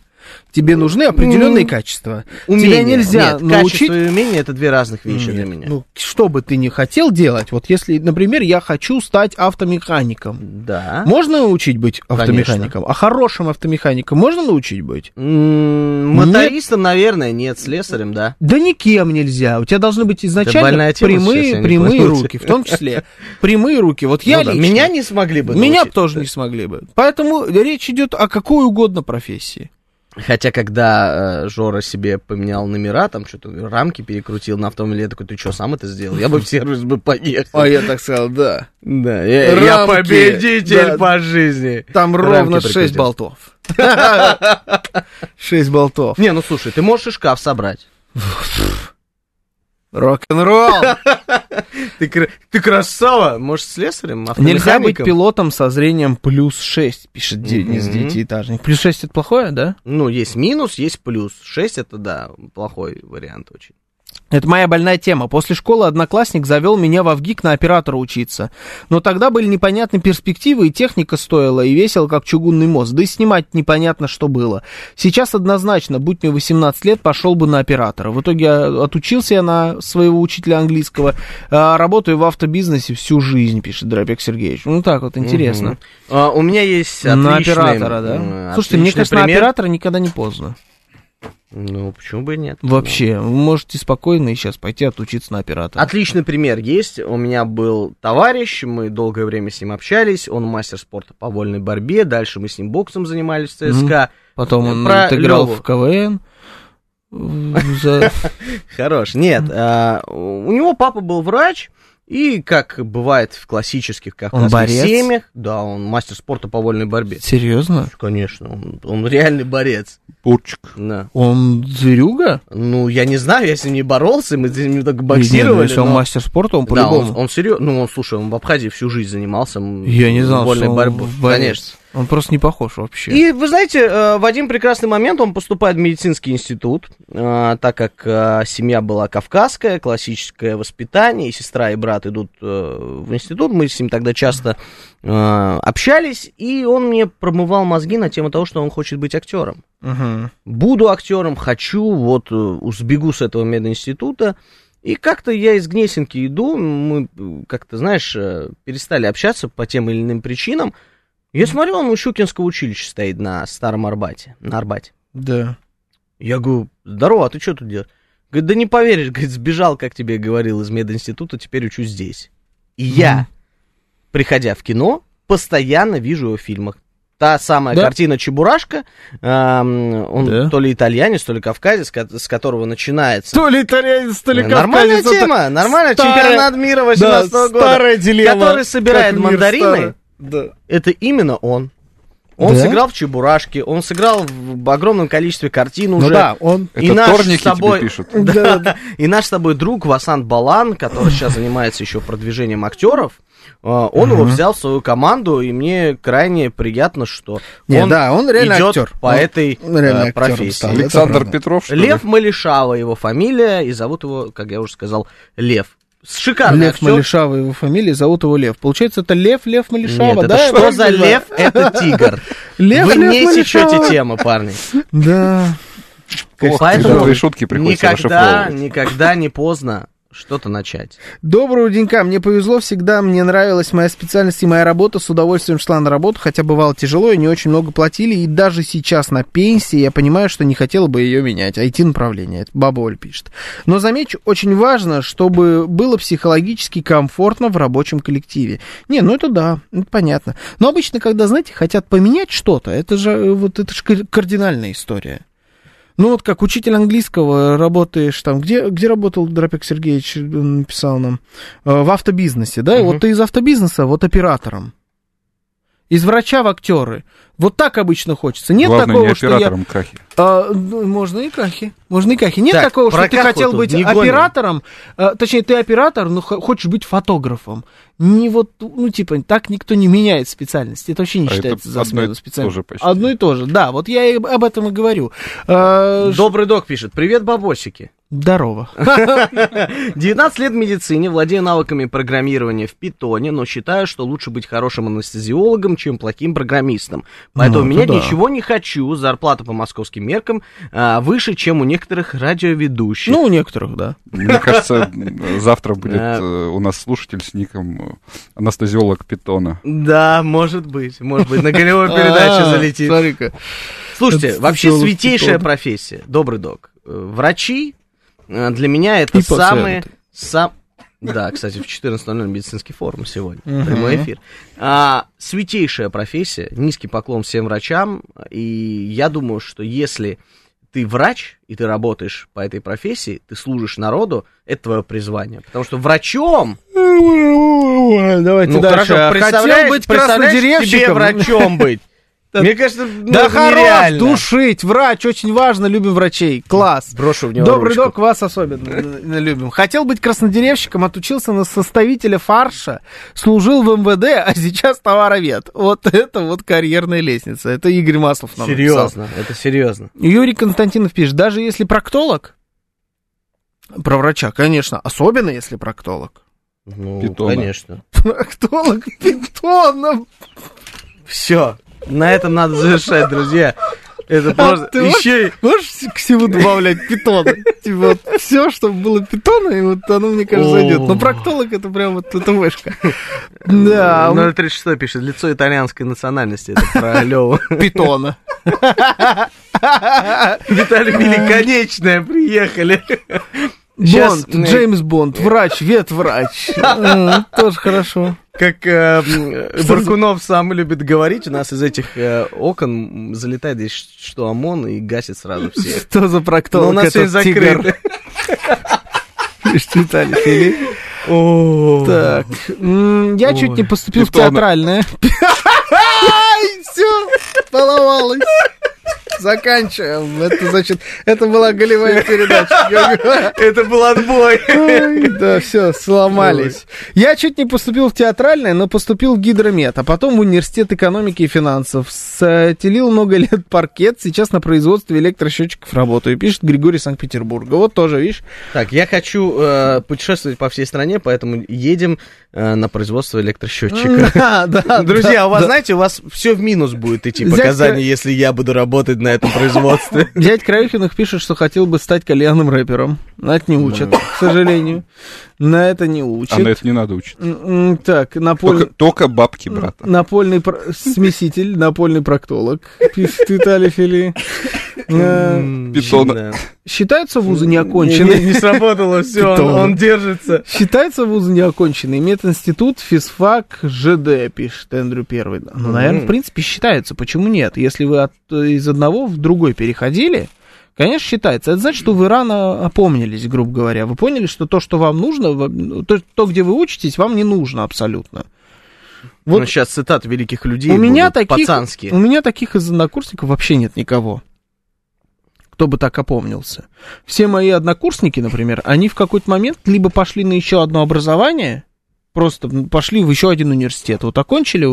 тебе нужны определенные качества. умения. Тебя нельзя Нет, научить... качество и умение это две разных вещи для Нет, меня. Ну, что бы ты ни хотел делать, вот если, например, я хочу стать автомехаником, да. можно научить быть автомехаником? А хорошим автомехаником можно научить быть? М, Мотористом, наверное, нет, слесарем, да. Да никем нельзя. У тебя должны быть изначально прямые, прямые руки, в том числе прямые руки. Вот я Ну да, лично- Меня не смогли бы Меня научить. тоже не смогли бы. Поэтому речь идет о какой угодно профессии. Хотя, когда э, Жора себе поменял номера, там что-то рамки перекрутил на автомобиле, я такой, ты что, сам это сделал? Я бы в сервис бы поехал. А я так сказал, да. Да, я, я Рамки, победитель да. по жизни. Там Рамки ровно 6 прикрутил. болтов. 6 болтов. Не, ну слушай, ты можешь и шкаф собрать. Рок-н-ролл. Ты, ты красава! Может, слесарем, Нельзя быть пилотом со зрением плюс 6, пишет Денис Мгм. Девятиэтажник. Плюс 6 это плохое, да? Ну, есть минус, есть плюс. 6 это, да, плохой вариант очень. Это моя больная тема. После школы одноклассник завел меня в Авгик на оператора учиться. Но тогда были непонятны перспективы, и техника стоила, и весело, как чугунный мост. Да и снимать непонятно, что было. Сейчас однозначно, будь мне 18 лет, пошел бы на оператора. В итоге а, отучился я на своего учителя английского. А, работаю в автобизнесе всю жизнь, пишет Дробек Сергеевич. Ну так вот, интересно. Мгм. А, у меня есть На отличный, оператора, да? м, Слушайте, мне отличный кажется, на пример. оператора никогда не поздно. Ну, почему бы и нет? Вообще, вы можете спокойно и сейчас пойти отучиться на оператора. Отличный пример есть. У меня был товарищ, мы долгое время с ним общались. Он мастер спорта по вольной борьбе. Дальше мы с ним боксом занимались в ЦСКА. Потом он Про отыграл Лёву. в КВН. Хорош. Нет, а, у него папа был врач. И, как бывает в классических кавказских борец? семьях, да, он мастер спорта по вольной борьбе. Серьезно? Конечно, он, он реальный борец. Бурчик. Да. Он зверюга? Ну, я не знаю, я с ним не боролся, мы с ним только Не, ну, боксировали. Если он но- мастер спорта, он Да, он, по-любому. он серьезно, ну, он, слушай, он в Абхазии всю жизнь занимался Я не знал, вольной что он борьбой. борец. Конечно. Он просто не похож вообще. И вы знаете, э, в один прекрасный момент он поступает в медицинский институт, э, так как э, семья была кавказская, классическое воспитание, и сестра и брат идут в институт, мы с ним тогда часто общались, и он мне промывал мозги на тему того, что он хочет быть актером. Мгм. Буду актером, хочу, вот сбегу с этого мединститута. И как-то я из Гнесинки иду, мы как-то, знаешь, перестали общаться по тем или иным причинам. Я смотрю, он у Щукинского училища стоит на Старом Арбате, на Арбате. Да. Я говорю, здорово, а ты что тут делаешь? Говорит, да не поверишь, говорит, сбежал, как тебе говорил, из мединститута, теперь учусь здесь. И я, приходя в кино, постоянно вижу его в фильмах. Та самая Да. картина Чебурашка, эм, он Да. то ли итальянец, то ли кавказец, с которого начинается. То ли итальянец, то ли Нормальная кавказец, это тема, нормально. старая- Чемпионат мира 18 да, года. старая дилемма. который собирает мандарины. старый. Да. Это именно он. Он Да? сыграл в Чебурашке, он сыграл в огромном количестве картин Ну уже. да, он... И Это наш с тобой- тебе пишут. Да, и наш с тобой друг Васан Балан, который сейчас занимается еще продвижением актеров, э, он его взял в свою команду, и мне крайне приятно, что Не, он да, он реально идет актер. по Он этой реально э, профессии. стал. Александр. Петров, что ли? Лев Малишава его фамилия, и зовут его, как я уже сказал, Лев. Шикарный Лев актер. Малишава, его фамилия, зовут его Лев. Получается, это Лев, Лев Малишава, Нет, это да? что за лев? Это тигр. Лев, Вы Лев не сечете тему, парни. Да. Поэтому шутки приходится никогда, никогда не поздно что-то начать. Доброго денька, мне повезло всегда, мне нравилась моя специальность и моя работа, с удовольствием шла на работу, хотя бывало тяжело и не очень много платили, и даже сейчас на пенсии я понимаю, что не хотела бы ее менять, IT-направление, это Баба Оль пишет. Но замечу, очень важно, чтобы было психологически комфортно в рабочем коллективе. Не, ну это да, это понятно. Но обычно, когда, знаете, хотят поменять что-то, это же, э, вот это же кар- кардинальная история. Ну вот как учитель английского работаешь там, где, где работал Дропек Сергеевич, написал нам, Э, в автобизнесе, да, Мгм. вот ты из автобизнеса вот оператором. Из врача в актеры. Вот так обычно хочется. Нет Главное, такого, не что я... кахи. А, ну, можно и кахи. Можно и кахи. Нет Так, такого, что ты хотел быть не оператором, а, точнее, ты оператор, но хочешь быть фотографом. Не вот, ну, типа, так никто не меняет специальность. Это вообще не А считается за смену специальности. Одно и то же, да. Вот я и об этом и говорю. А, ш- Добрый док пишет. Привет, бабосики. Здорово. 19 лет в медицине, владею навыками программирования в питоне, но считаю, что лучше быть хорошим анестезиологом, чем плохим программистом. Поэтому Ну, менять да. ничего не хочу. Зарплата по московским меркам а, выше, чем у некоторых радиоведущих. Ну, у некоторых, да. Мне кажется, завтра будет Да. э, у нас слушатель с ником э, анестезиолог Питона. Да, может быть, может быть, на голевой передаче А, залетит. Смотри-ка. Слушайте, вообще святейшая профессия, добрый док. Э, Врачи для меня это самые... пациенты. Сам... Да, кстати, в 14.00 медицинский форум сегодня. Прямой эфир. А, святейшая профессия. Низкий поклон всем врачам. И я думаю, что если ты врач, и ты работаешь по этой профессии, ты служишь народу, это твое призвание. Потому что врачом... Давайте Ну, дальше. хорошо, Хотел представляешь- быть краснодеревщиком. врачом быть. Мне кажется, ну, Да хорош, нереально. душить, врач, очень важно, любим врачей, класс. Брошу в него Добрый ручку. док, вас особенно любим. Хотел быть краснодеревщиком, отучился на составителя фарша, служил в МВД, а сейчас товаровед. Вот это вот карьерная лестница. Это Игорь Маслов нам написал. Серьезно, это серьезно. Юрий Константинов пишет, даже если проктолог, про врача, конечно, особенно если проктолог. Ну, Питона. конечно. Проктолог питоном. Все, на этом надо завершать, друзья. Это просто А ты можешь- еще и... Можешь к всему добавлять питона? Типа вот все, чтобы было питона, и вот оно, мне кажется, зайдет. Но проктолог это прям вот это вышка. Да, Ну, 036 пишет, лицо итальянской национальности. Это про Леву. питона. Виталий Великонечная, приехали. Бонд, э, Джеймс Бонд, врач, ветврач. Тоже хорошо. Как э, Баркунов сам любит говорить, у нас из этих э, окон залетает здесь что ОМОН и гасит сразу все. Что за Но проктолог у нас тигр? закрыто. Виталий Филипп. Так, я чуть не поступил в театральное. Все, поломалось. Заканчиваем. Это значит, это была голевая передача. Это был отбой. Ой, Да, все, сломались. Я чуть не поступил в театральное, но поступил в гидромет, а потом в университет экономики и финансов. Стелил много лет паркет, сейчас на производстве электросчетчиков работаю, пишет Григорий Санкт-Петербурга. Вот тоже, видишь? Так, я хочу э, путешествовать по всей стране, поэтому едем э, на производство электросчетчика. Да, да, Друзья, да, у вас, да. знаете, у вас все в минус будет идти показания, ка- если я буду работать на этом производстве. Дядь Краюхиных пишет, что хотел бы стать кальянным рэпером. Это не учат, к сожалению. На это не А на учат. это не надо учить. Так, напольный, Только, только бабки, брата. напольный про- смеситель, напольный проктолог, пишет Виталий Фили. Э, Питона. Считаются вузы Не, не неоконченные? сработало, все, он, он держится. Считаются вузы неоконченные? Мединститут, физфак, ЖД, пишет Эндрю Первый. Ну, наверное, в принципе, считаются. Почему нет? Если вы от, из одного в другой переходили, конечно, считается. Это значит, что вы рано опомнились, грубо говоря. Вы поняли, что то, что вам нужно, вам- то, то, где вы учитесь, вам не нужно абсолютно. Вот Вот сейчас цитаты великих людей у меня будут таких, пацанские. у меня таких из однокурсников вообще нет никого, кто бы так опомнился. Все мои однокурсники, например, они в какой-то момент либо пошли на еще одно образование, просто пошли в еще один университет, вот окончили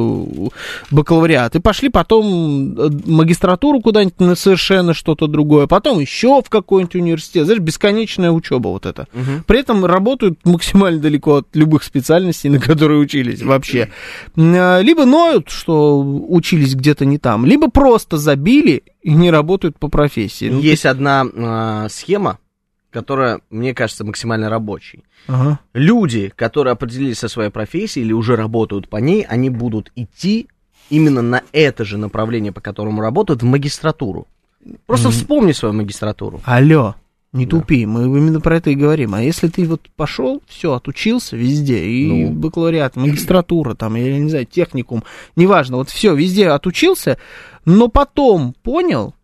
бакалавриат и пошли потом э, магистратуру куда-нибудь на совершенно что-то другое, потом еще в какой-нибудь университет, знаешь, бесконечная учеба вот это. Мгм. При этом работают максимально далеко от любых специальностей, на которые учились вообще. А, Либо ноют, что учились где-то не там, либо просто забили и не работают по профессии. Ну, Есть одна а, схема, которая, мне кажется, максимально рабочей. Ага. Люди, которые определились со своей профессией или уже работают по ней, они будут идти именно на это же направление, по которому работают, в магистратуру. Просто вспомни свою магистратуру. Алло, не тупи, мы именно про это и говорим. А если ты вот пошел, все, отучился везде, и Ну. бакалавриат, магистратура, там, я не знаю, техникум, неважно, вот все, везде отучился, но потом понял,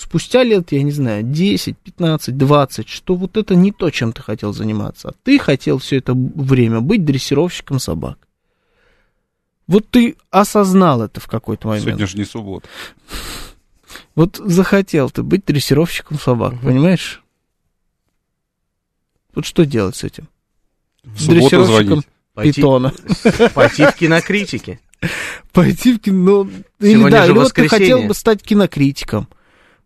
спустя лет, я не знаю, 10, 15, 20, что вот это не то, чем ты хотел заниматься. А ты хотел все это время быть дрессировщиком собак. Вот ты осознал это в какой-то момент. Сегодня же не суббота. Вот захотел ты быть дрессировщиком собак, понимаешь? Вот что делать с этим? В субботу Дрессировщиком звонить. Питона. пойти в кинокритики. Пойти в кино. Или, Сегодня да, же или вот ты хотел бы стать кинокритиком.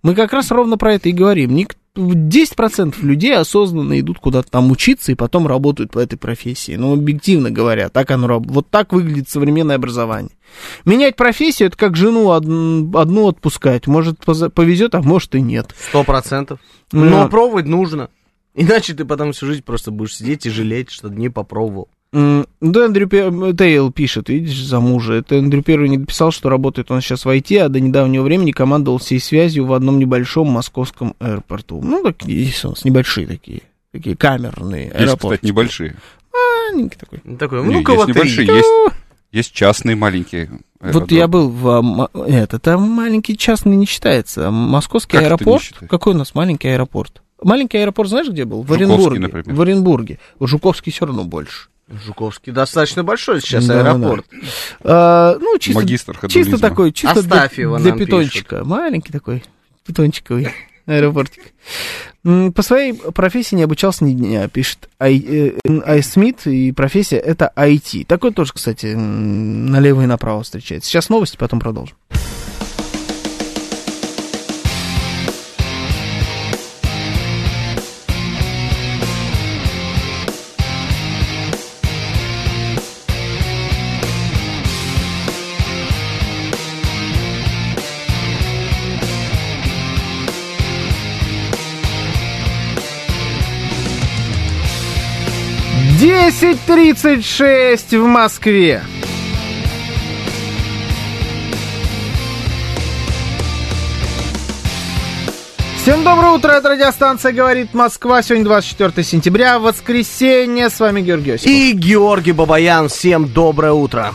Мы как раз ровно про это и говорим. Ник- 10% людей осознанно идут куда-то там учиться и потом работают по этой профессии. Ну, объективно говоря, так оно раб- Вот так выглядит современное образование. Менять профессию это как жену од- одну отпускать. Может, повезет, а может и нет. Сто процентов. Да. Но пробовать нужно. Иначе ты потом всю жизнь просто будешь сидеть и жалеть, что не попробовал. Да, Эндрю Тейл пишет, видишь, за мужа. Это Эндрю Первый не дописал, что работает он сейчас в IT, а до недавнего времени командовал всей связью в одном небольшом московском аэропорту. Ну, такие есть у нас небольшие такие такие камерные Есть, аэропорты. кстати, небольшие. Маленький такой. Такой, Не, ну, есть кого небольшие, есть, есть частные маленькие. Вот я был в... а, Нет, это маленький частный не считается. Московский Как аэропорт. Какой у нас маленький аэропорт? Маленький аэропорт знаешь, где был? В Жуковский, Оренбурге. например. В Оренбурге. В Жуковский все равно больше. Жуковский достаточно большой сейчас Да, аэропорт. А, ну, чисто, Магистр чисто такой, чисто Оставь для, его, для питончика. Маленький такой, питончиковый аэропортик. По своей профессии не обучался ни дня, пишет Ай, э, Ай Смит, и профессия это IT. Такой тоже, кстати, налево и направо встречается. Сейчас новости, потом продолжим. Десять тридцать шесть в Москве. Всем доброе утро, это радиостанция «Говорит Москва». Сегодня 24 сентября, воскресенье. С вами Георгий Осипов. И Георгий Бабаян, всем доброе утро.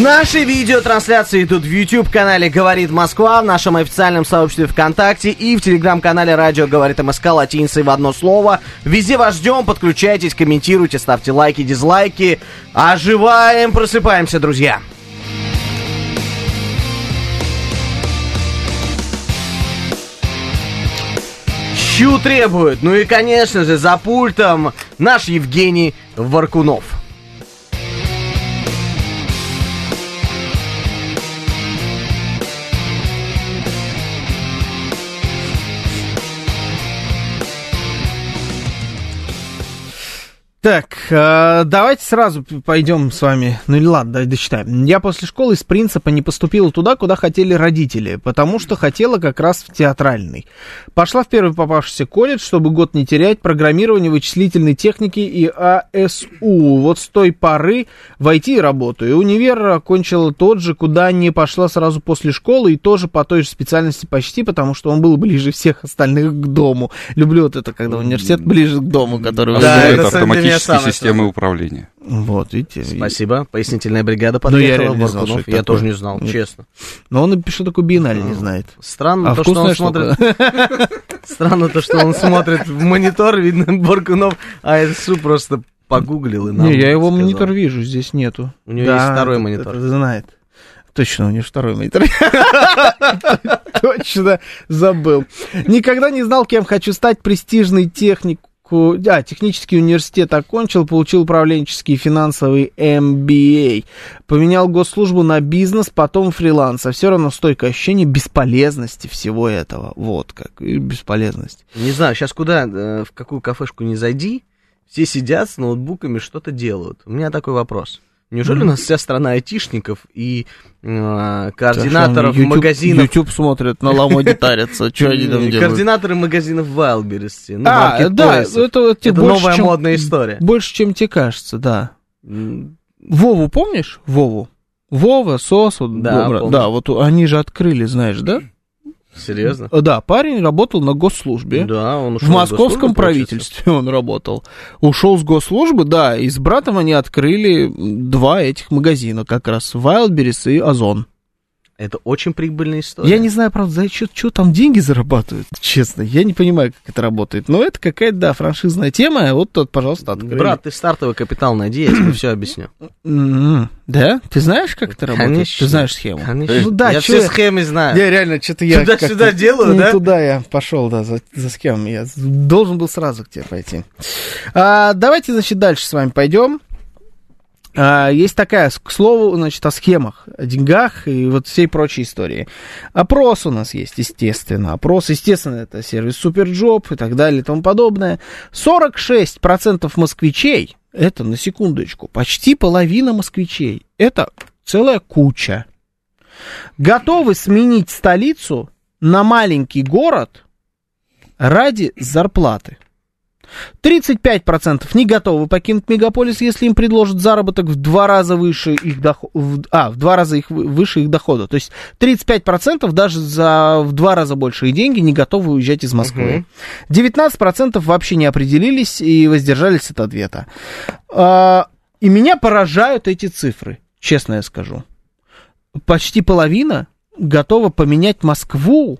Наши видеотрансляции идут в YouTube-канале «Говорит Москва», в нашем официальном сообществе ВКонтакте и в телеграм-канале «Радио говорит МСК» латиницей в одно слово. Везде вас ждем, подключайтесь, комментируйте, ставьте лайки, дизлайки. Оживаем, просыпаемся, друзья. Щу требует. Ну и, конечно же, за пультом наш Евгений Варкунов. Так, э, давайте сразу пойдем с вами. Ну или ладно, давай дочитаем. Я после школы из принципа не поступила туда, куда хотели родители, потому что хотела как раз в театральный. Пошла в первый попавшийся колледж, чтобы год не терять, программирование вычислительной техники и АСУ. Вот с той поры в IT работаю. Универ окончила тот же, куда не пошла сразу после школы, и тоже по той же специальности почти, потому что он был ближе всех остальных к дому. Люблю вот это, когда университет ближе к дому, который... Да, это меня автоматические системы управления. Вот, видите. Спасибо. Пояснительная бригада Ну, я подъехала. реально не знал, Я такое. тоже не знал, Нет. честно. Но он и что такое биеннале не знает. Странно А то, что он штука. смотрит. Странно то, что он смотрит в монитор, видно, Баркунов АСУ просто погуглил и нам Не, я его сказал. монитор вижу, здесь нету. У него есть второй монитор. это знает. Точно, у него второй монитор. Точно, забыл. Никогда не знал, кем хочу стать. Престижный технику, а, технический университет окончил, получил управленческий финансовый MBA. Поменял госслужбу на бизнес, потом фриланс. А все равно стойкое ощущение бесполезности всего этого. Вот как, и бесполезность. Не знаю, сейчас куда, э, в какую кафешку не зайди, все сидят с ноутбуками, что-то делают. У меня такой вопрос. Неужели у нас вся страна айтишников и э, координаторов YouTube магазинов... YouTube смотрят, на ламоде тарятся. Что они там делают? Координаторы магазинов Wildberries, ну, А, да, это, новая чем- модная история. Больше, чем тебе кажется, да. Вову помнишь? Вову. Вова, Сос, вот, Да, да, вот они же открыли, знаешь, да? Серьезно? Да, парень работал на госслужбе. Да, он ушел В московском получается. правительстве он работал. Ушел с госслужбы, да, и с братом они открыли два этих магазина, как раз Wildberries и Озон. Это очень прибыльная история. Я не знаю, правда, за счет чего там деньги зарабатывают, честно. Я не понимаю, как это работает. Но это какая-то, да, франшизная тема. Вот тот, пожалуйста, открыли. Брат, ты стартовый капитал найди, я тебе все объясню. М, Да? Ты знаешь, как это работает? Конечно. Ты знаешь схему? Конечно. Ну да, я все я- схемы знаю. Я реально что-то я Туда-сюда делаю, не да? туда я пошел, да, за, за схемами. Я должен был сразу к тебе пойти. А, давайте, значит, дальше с вами пойдем. А, Есть такая, к слову, значит, о схемах, о деньгах и вот всей прочей истории. Опрос у нас есть, естественно. Опрос, естественно, это сервис SuperJob и так далее и тому подобное. 46% москвичей, это на секундочку, почти половина москвичей, это целая куча, готовы сменить столицу на маленький город ради зарплаты. 35% не готовы покинуть мегаполис, если им предложат заработок в два раза выше их дохода. А, в два раза их, вы- выше их дохода. То есть 35% даже за в два раза большие деньги не готовы уезжать из Москвы. 19% вообще не определились и воздержались от ответа. А, и меня поражают эти цифры, честно я скажу. Почти половина готова поменять Москву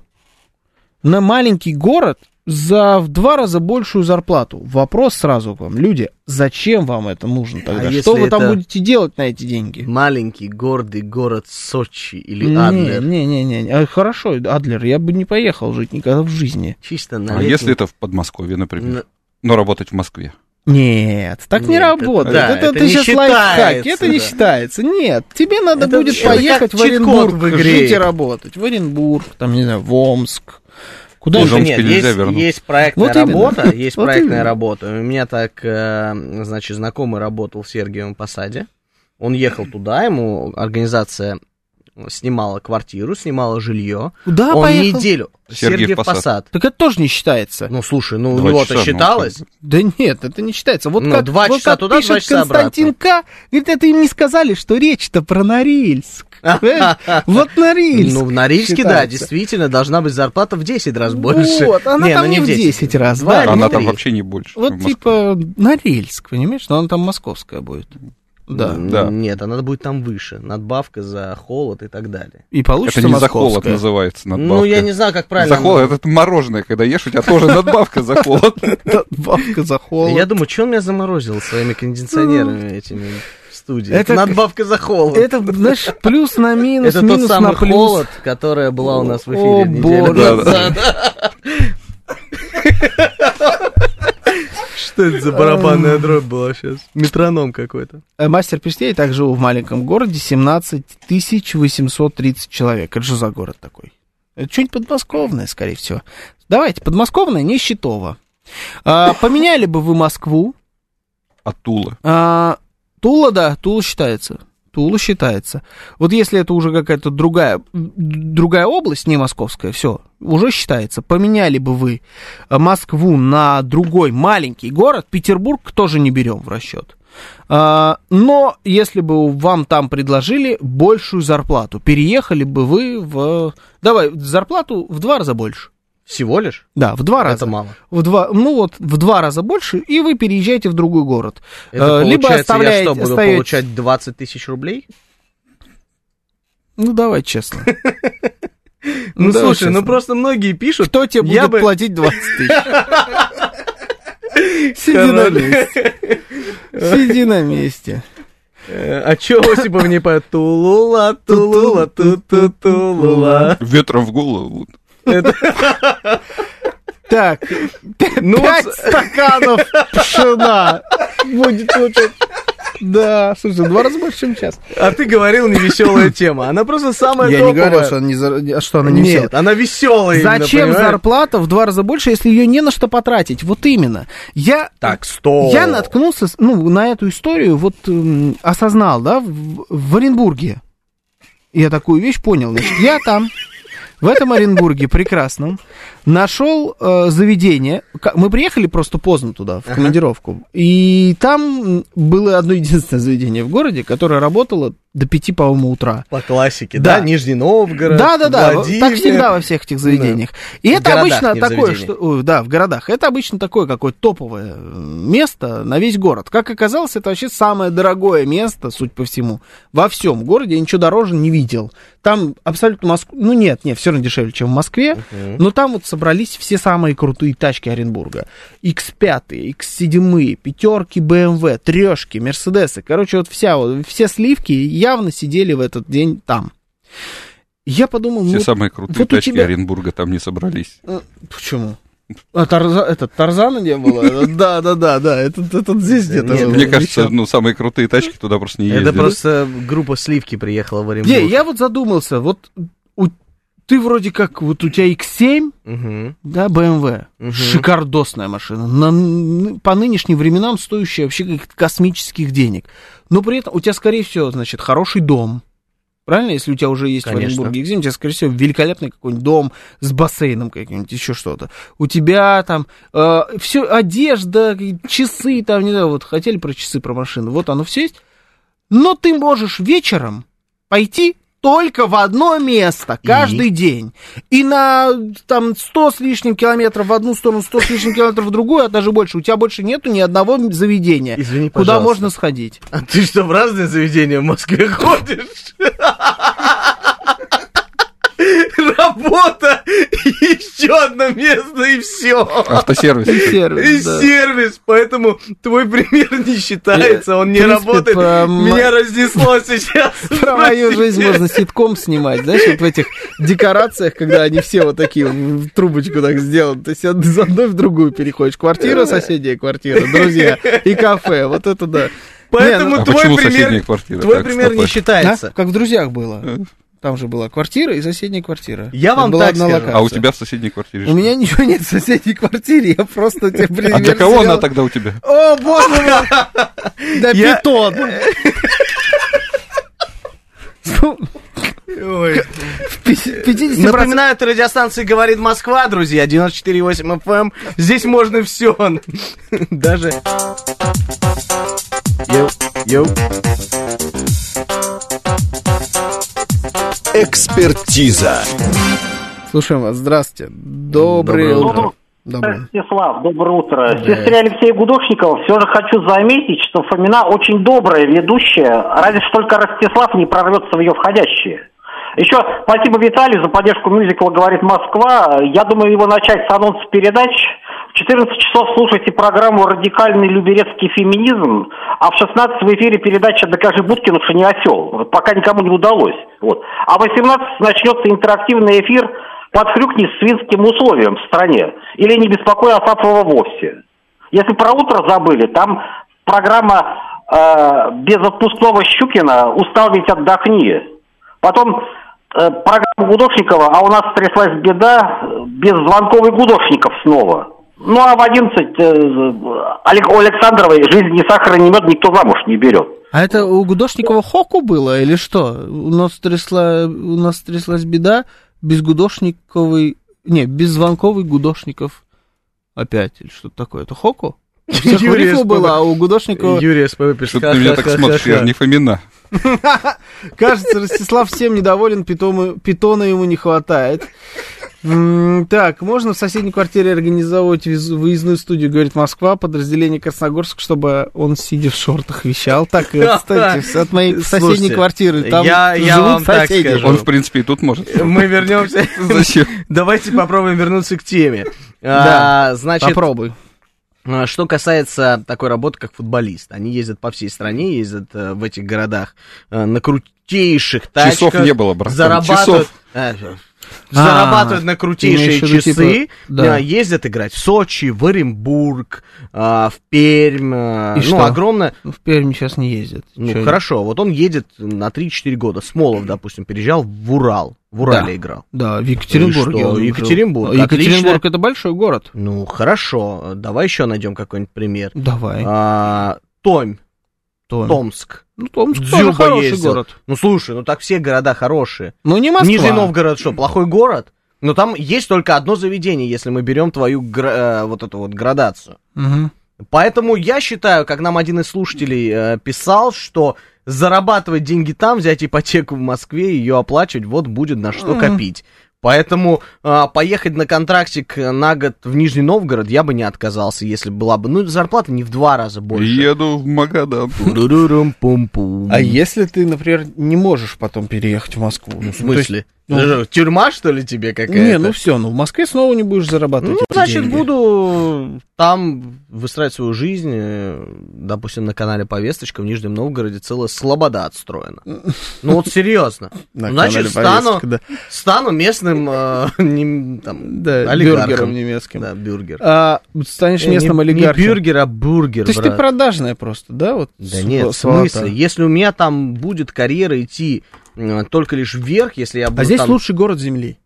на маленький город за в два раза большую зарплату. Вопрос сразу к вам. Люди, зачем вам это нужно тогда? А Что вы там это- будете делать на эти деньги? Маленький, гордый город Сочи или Не, Адлер. не, не, не. А, Хорошо, Адлер, я бы не поехал жить никогда в жизни. Чисто на А летний- если это в Подмосковье, например? на- Но работать в Москве. Нет, так не Нет, это- работает. да, это это ты не сейчас считается, лайфхак, это не да. считается. Нет, тебе надо Это- будет это поехать в Оренбург, в игре. жить и работать. В Оренбург, там, не знаю, в Омск. Куда? Омске Нет, нельзя есть, вернуть. есть проектная Вот именно. работа, есть Вот проектная именно. работа. У меня так, э, значит, знакомый работал в Сергиевом Посаде. Он ехал туда, ему организация снимала квартиру, снимала жилье. Куда Он поехал? неделю. Сергиев Сергиев Посад. Посад. Так это тоже не считается. Ну, слушай, ну у него-то ну, считалось. бы. Да нет, это не считается. Вот Ну, как, два вот часа как туда, пишет два часа Константин К. Говорит, это им не сказали, что речь-то про Норильск. Вот Норильск. Ну, в Норильске, да, действительно, должна быть зарплата в 10 раз больше. Вот, она Не, там ну не в в 10. 10 раз, да. Она там вообще не больше. Вот типа Норильск, понимаешь? Но она там московская будет. Да. Да. Нет, она будет там выше. Надбавка за холод и так далее. И получится Это не за холод называется надбавка. Ну, я не знаю, как правильно. За холод, это мороженое, когда ешь, у тебя тоже надбавка за холод. Надбавка за холод. Я думаю, что он меня заморозил своими кондиционерами этими в студии. Это- Это надбавка за холод. Это, знаешь, плюс на минус, Это тот минус самый на плюс. холод, которая была у нас в эфире О, неделю боже. назад. Что это за барабанная дробь была сейчас? Метроном какой-то. Э, Мастер пишет, я и так живу в маленьком городе, 17 830 человек. Это что за город такой? Это что-нибудь подмосковное, скорее всего. Давайте, подмосковное, не Щитово. А, поменяли бы вы Москву. А Тула. А, Тула, да, Тула считается. Тула считается. Вот если это уже какая-то другая, другая область, не московская, все, уже считается. Поменяли бы вы Москву на другой маленький город, Петербург тоже не берем в расчет. А, но если бы вам там предложили большую зарплату, переехали бы вы в... Давай, зарплату в два раза больше. Всего лишь? Да, в два раза. Это мало. В два, ну вот, в два раза больше, и вы переезжаете в другой город. Это Э, либо получается, я оставляете- что, буду остаётесь- получать 20 тысяч рублей? Ну, давай честно. Ну, слушай, ну просто многие пишут. Кто тебе будет платить 20 тысяч? Сиди на месте. Сиди на месте. Э, А чё Осипов не поет? Тулула, тулула, ту-ту-тулула. Ветром в голову. Так, Ну пять стаканов пшена будет лучше. Да, слушай, в два раза больше, чем час. А ты говорил невеселая тема. Она просто самая Я не топовая. говорил, что она не, за- что она не Нет, веселая. она веселая именно, Зачем понимаешь? зарплата в два раза больше, если ее не на что потратить? Вот именно. Я, Так, стоп. я наткнулся ну, на эту историю, вот м, осознал, да, в, в Оренбурге. Я такую вещь понял. Значит, я там, в этом Оренбурге прекрасном, нашел э, заведение. Мы приехали просто поздно туда, в командировку. И там было одно единственное заведение в городе, которое работало до пяти, по-моему, утра. По классике, да? Да. Нижний Новгород, Да, да, да. Владимир. Так всегда во всех этих заведениях. И В это обычно такое, что. да, в городах. Это обычно такое какое-то топовое э, место на весь город. Как оказалось, это вообще самое дорогое место, суть по всему, во всем городе. Я ничего дороже не видел. Там абсолютно Москва. Ну нет, нет, все равно дешевле, чем в Москве. Но там вот собрались все самые крутые тачки Оренбурга. X5, X7, пятерки BMW, трешки, Мерседесы. Короче, вот вся, вот, все сливки явно сидели в этот день там. Я подумал, Все ну, самые крутые вот тачки тебя- Оренбурга там не собрались. э, почему? А, Тарза- этот, Тарзана не было? Да, да, да, да, это, это здесь где-то. Нет. Мне кажется, ну, самые крутые тачки туда просто не Это ездят. просто группа Сливки приехала в Оренбург. Не, я вот задумался, вот ты вроде как, вот у тебя X7, Мгм. да, BMW, Мгм. шикардосная машина, на, по нынешним временам стоящая вообще каких-то космических денег, но при этом у тебя, скорее всего, значит, хороший дом, правильно, если у тебя уже есть Конечно. в Оренбурге X7, у тебя, скорее всего, великолепный какой-нибудь дом с бассейном каким-нибудь, еще что-то, у тебя там все, одежда, часы, там, не знаю, вот хотели про часы, про машины, вот оно все есть, но ты можешь вечером пойти только в одно место каждый день. И на там 100 с лишним километров в одну сторону, 100 с лишним километров в другую, а даже больше. У тебя больше нету ни одного заведения, Извини, куда пожалуйста. можно сходить. А ты что, в разные заведения в Москве ходишь? Работа, еще одно место и все. Автосервис. Сервис, И да. сервис, поэтому твой пример не считается, он не В принципе, работает. про Меня разнесло сейчас. Про мою жизнь можно ситком снимать, знаешь, вот в этих декорациях, когда они все вот такие в трубочку так сделаны. То есть из одной в другую переходишь. Квартира, соседняя квартира, друзья и кафе. Вот это да. Поэтому Не, А твой пример, твой Так, пример не считается. А? Как в друзьях было. Там же была квартира и соседняя квартира. Я Там вам была так одна скажу. локация. А у тебя в соседней квартире У что? меня ничего нет в соседней квартире, я просто тебе пример А для кого она тогда у тебя? О, боже мой! Да Я- питон! Ой. В 50%... Напоминаю, это радиостанция «Говорит Москва», друзья, 94,8 FM. эм. Здесь можно все. Даже... Йоу, йоу. Экспертиза. Слушаем вас, здравствуйте. Доброе Доброе утро. утро. Доброе. Ростислав, доброе утро. Сестре Алексея Гудошникова все же хочу заметить, что Фомина очень добрая ведущая, разве что только Ростислав не прорвется в ее входящие. Еще спасибо Виталию за поддержку мюзикла «Говорит Москва». Я думаю его начать с анонса передач. В 14 часов слушайте программу «Радикальный люберецкий феминизм», а в 16 в эфире передача «Докажи Будкину, что не осел». Вот пока никому не удалось. Вот. А в 18 начнется интерактивный эфир под хрюкни с свинским условием в стране. Или не беспокой Асафова вовсе. Если про утро забыли, там программа э, без отпускного Щукина «Устал ведь отдохни». Потом программа Гудошникова, а у нас стряслась беда, э, без звонковой Гудошников снова. Ну а в 11 э, у Александровой жизнь не сахар, не мед, никто замуж не берет. А это у Гудошникова Хоку было или что? У нас, трясла, у нас тряслась беда без Гудошниковой... Не, без звонковой Гудошников опять или что-то такое. Это Хоку? У всех СПБ. была, а у Гудошникова... Юрий СПВ пишет. Что ты на меня так смотришь? Я же не Фомина. Кажется, Ростислав всем недоволен, питона ему не хватает. Так, можно в соседней квартире организовывать виз- выездную студию, говорит Москва, подразделение Красногорск, чтобы он, сидя в шортах, вещал. Так, э, кстати, от моей соседней Слушайте, квартиры, там я- я живут вам так соседи. скажу. Он, в принципе, и тут может. Мы вернемся. Зачем? Давайте попробуем вернуться к теме. Да, А, Значит, Попробуй. А, Что касается такой работы, как футболист, они ездят по всей стране, ездят э, в этих городах э, на крутейших тачках. Часов не было, братан, Зарабатывают, часов. э, зарабатывают на крутейшие часы, типа, да. ездят играть в Сочи, в Оренбург, э, в Пермь. э, И ну, что? огромное. Ну, В Пермь сейчас не ездят. Ну, Чё хорошо, вот он едет на 3-4 года. Смолов, допустим, переезжал в Урал. В Урале Да. играл. Да, в Екатеринбурге. Он жил. Екатеринбург, Екатеринбург отлично. это большой город. Ну, хорошо. Давай еще найдем какой-нибудь пример. Давай. А, Томь, Том. Томск. Ну, Томск тоже Дзюба хороший ездил. город. Ну, слушай, ну так все города хорошие. Ну, не Москва. Нижний Новгород что, плохой город? Но там есть только одно заведение, если мы берем твою гра- э, вот эту вот градацию. Мгм. Поэтому я считаю, как нам один из слушателей э, писал, что зарабатывать деньги там, взять ипотеку в Москве, ее оплачивать, вот будет на что Мгм. копить. Поэтому э, поехать на контрактик на год в Нижний Новгород я бы не отказался, если была бы, ну, зарплата не в два раза больше. Еду в Магадан. А если ты, например, не можешь потом переехать в Москву? Ну, в смысле? Ну. Тюрьма, что ли, тебе какая-то? Не, ну все, ну в Москве снова не будешь зарабатывать Ну, значит, деньги. буду там выстраивать свою жизнь. э, Допустим, на канале Повесточка в Нижнем Новгороде целая слобода отстроена. Ну вот серьезно. На Значит, стану, стану местным э, олигархом. немецким. Да, бюргер. А, станешь Э, местным олигархом. Не бюргер, а бургер, То есть ты продажная просто, да? Да нет, в смысле? Если у меня там будет карьера идти только лишь вверх, если я буду А здесь там- лучший город Земли.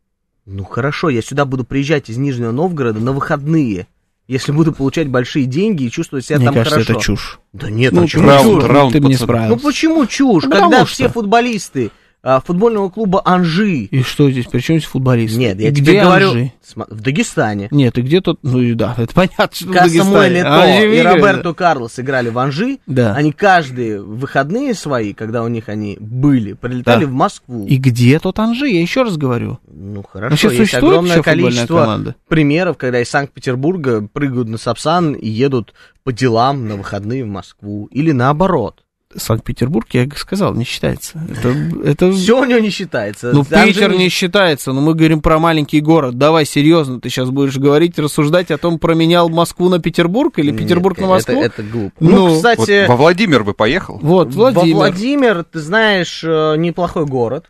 Ну хорошо, я сюда буду приезжать из Нижнего Новгорода на выходные. Если буду получать большие деньги и чувствовать себя Мне там кажется, хорошо. это чушь. Да нет, Ну, почему раунд, чушь? раунд, ты бы не пацаны. Ну справился. почему чушь? Ну, Когда что. все футболисты а, футбольного клуба Анжи. И что здесь? Причем здесь футболисты? Нет, я Где тебе говорю, Анжи? в Дагестане. Нет, и где тут... Ну да, это понятно, что в Самуэль Дагестане. Ето Анжи и. Роберто Карлос играли в Анжи. Да. Они каждые выходные свои, когда у них они были, прилетали Да. в Москву. И где тут Анжи? Я еще раз говорю. Ну Вообще хорошо, есть существует огромное еще футбольная количество команда? примеров, когда из Санкт-Петербурга прыгают на Сапсан и едут по делам на выходные в Москву. Или наоборот. Санкт-Петербург, я сказал, не считается. Это, это... Все у него не считается. Ну, Анжи Питер не считается, но мы говорим про маленький город. Давай, серьезно, ты сейчас будешь говорить, рассуждать о том, променял Москву на Петербург или Нет, Петербург на это- Москву? Это, глупо. Ну, Ну, Вот кстати, во Владимир бы поехал? Вот, Владимир. во Владимир, ты знаешь, э, неплохой город.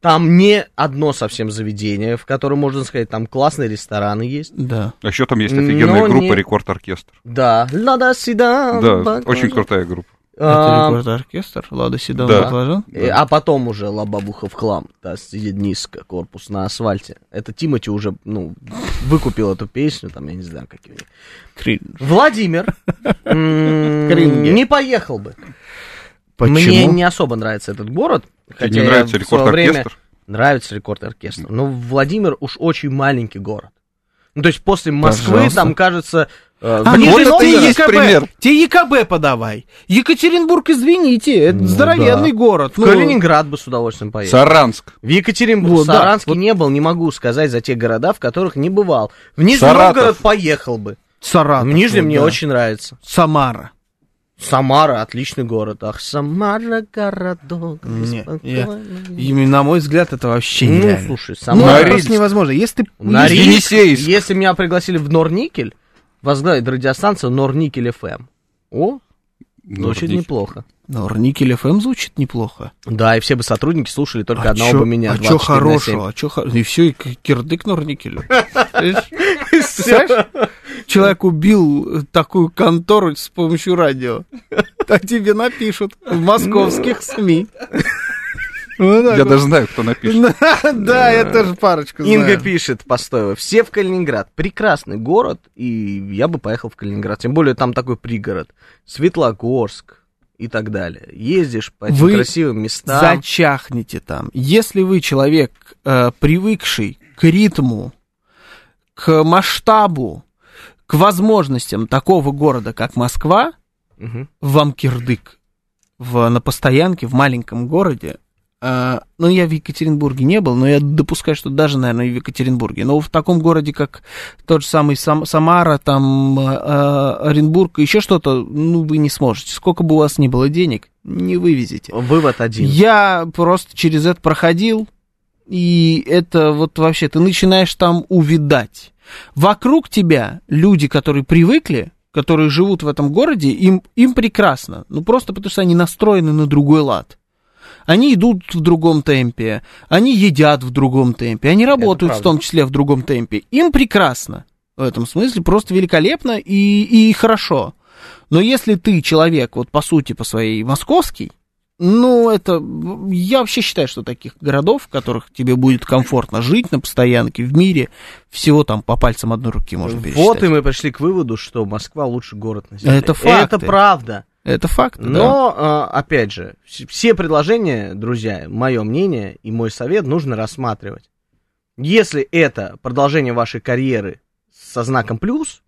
Там не одно совсем заведение, в котором, можно сказать, там классные рестораны есть. Да. А еще там есть офигенная Но группа не- «Рекорд-оркестр». Да. Лада Седан. Да, очень крутая группа. Это А, рекорд-оркестр, Лада Седан Да. Баклажан. э, А потом уже Лабабуха в хлам, да, сидит низко, корпус на асфальте. Это Тимати уже, ну, выкупил эту песню, там, я не знаю, какие у них. Владимир не поехал бы. Почему? Мне не особо нравится этот город. Тебе хотя не нравится время- «Рекорд-оркестр»? Нравится рекорд-оркестр. Но Владимир уж очень маленький город. Ну, то есть после Москвы Пожалуйста. там, кажется... А, Нижний вот это и есть пример. Тебе ЕКБ подавай. Екатеринбург, извините, это Ну здоровенный да. город. В Ну, Калининград бы с удовольствием поехал. Саранск. В Екатеринбург, Вот, в да, Саранске не был, не могу сказать за те города, в которых не бывал. В Нижний Саратов. Новгород поехал бы. Саратов. в Нижнем вот, мне да. очень нравится. Самара. Самара, отличный город. Ах, Самара, городок. Нет. И, на мой взгляд, это вообще Ну, нереально. слушай, Ну, Самара... Норильск. просто невозможно. Если ты... Норильск, если меня пригласили в Норникель, возглавить радиостанцию Норникель ФМ. О, звучит неплохо. Норникель ФМ звучит неплохо. Да, и все бы сотрудники слушали только а одного чё- бы меня. А что 24 на 7. хорошего? А чё И все, и кирдык Норникелю. Человек убил э, такую контору с помощью радио. Так тебе напишут в московских СМИ. Так Я даже знаю, кто напишет. Да, я тоже парочку Инга пишет, Постоева, все в Калининград. Прекрасный город, и я бы поехал в Калининград. Тем более там такой пригород. Светлогорск и так далее. Ездишь по этим Вы красивым местам. Зачахнете там. Если вы человек, э, привыкший к ритму, к масштабу, к возможностям такого города, как Москва, Мгм. вам кирдык в, на постоянке в маленьком городе. А, ну, я в Екатеринбурге не был, но я допускаю, что даже, наверное, и в Екатеринбурге. Но в таком городе, как тот же самый Сам- Самара, там, э, э, Оренбург, еще что-то, ну, вы не сможете. Сколько бы у вас ни было денег, не вывезете. Вывод один. Я просто через это проходил, и это вот вообще, ты начинаешь там увидать. Вокруг тебя люди, которые привыкли, которые живут в этом городе, им, им прекрасно. Ну, просто потому что они настроены на другой лад. Они идут в другом темпе, они едят в другом темпе, они работают в том числе в другом темпе. Им прекрасно в этом смысле, просто великолепно и, и хорошо. Но если ты человек, вот по сути, по своей московский, ну, это... Я вообще считаю, что таких городов, в которых тебе будет комфортно жить на постоянке в мире, всего там по пальцам одной руки можно пересчитать. Вот и мы пришли к выводу, что Москва лучший город на Земле. Это факты. Это правда. Это факт, да. Но, а, опять же, вс- все предложения, друзья, мое мнение и мой совет нужно рассматривать. Если это продолжение вашей карьеры со знаком плюс,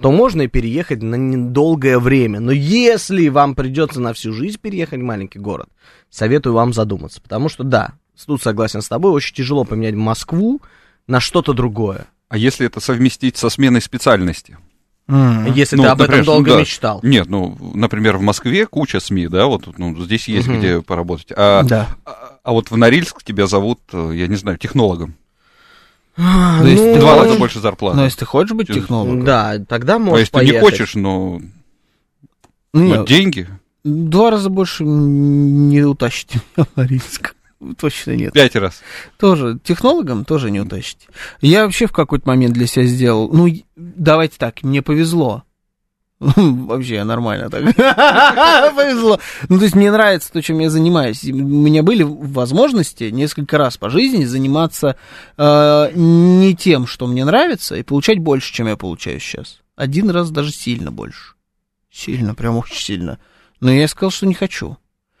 то можно и переехать на недолгое время. Но если вам придется на всю жизнь переехать в маленький город, советую вам задуматься. Потому что, да, тут согласен с тобой, очень тяжело поменять Москву на что-то другое. А если это совместить со сменой специальности? М. Если Ну, ты об этом например, долго ну да. мечтал. Нет, ну, например, в Москве куча СМИ, да, вот ну, здесь есть Мгм. где поработать. А, Да. а, а вот в Норильск тебя зовут, э, я не знаю, технологом. Ну, В если ты два раза хочешь- больше зарплаты. Но если ты хочешь быть Ты- технологом, Да, тогда а можешь если ты поехать. не хочешь, но, ну, но нет, деньги, два раза больше не утащите меня в Норильск. Точно нет. пять раз. Тоже технологом тоже не утащите. Я вообще в какой-то момент для себя сделал. Ну, давайте так, мне повезло. Вообще нормально так. Повезло. Ну, то есть мне нравится то, чем я занимаюсь. У меня были возможности несколько раз по жизни заниматься э, не тем, что мне нравится, и получать больше, чем я получаю сейчас. Один раз даже сильно больше. Сильно, прям очень сильно. Но я сказал, что не хочу.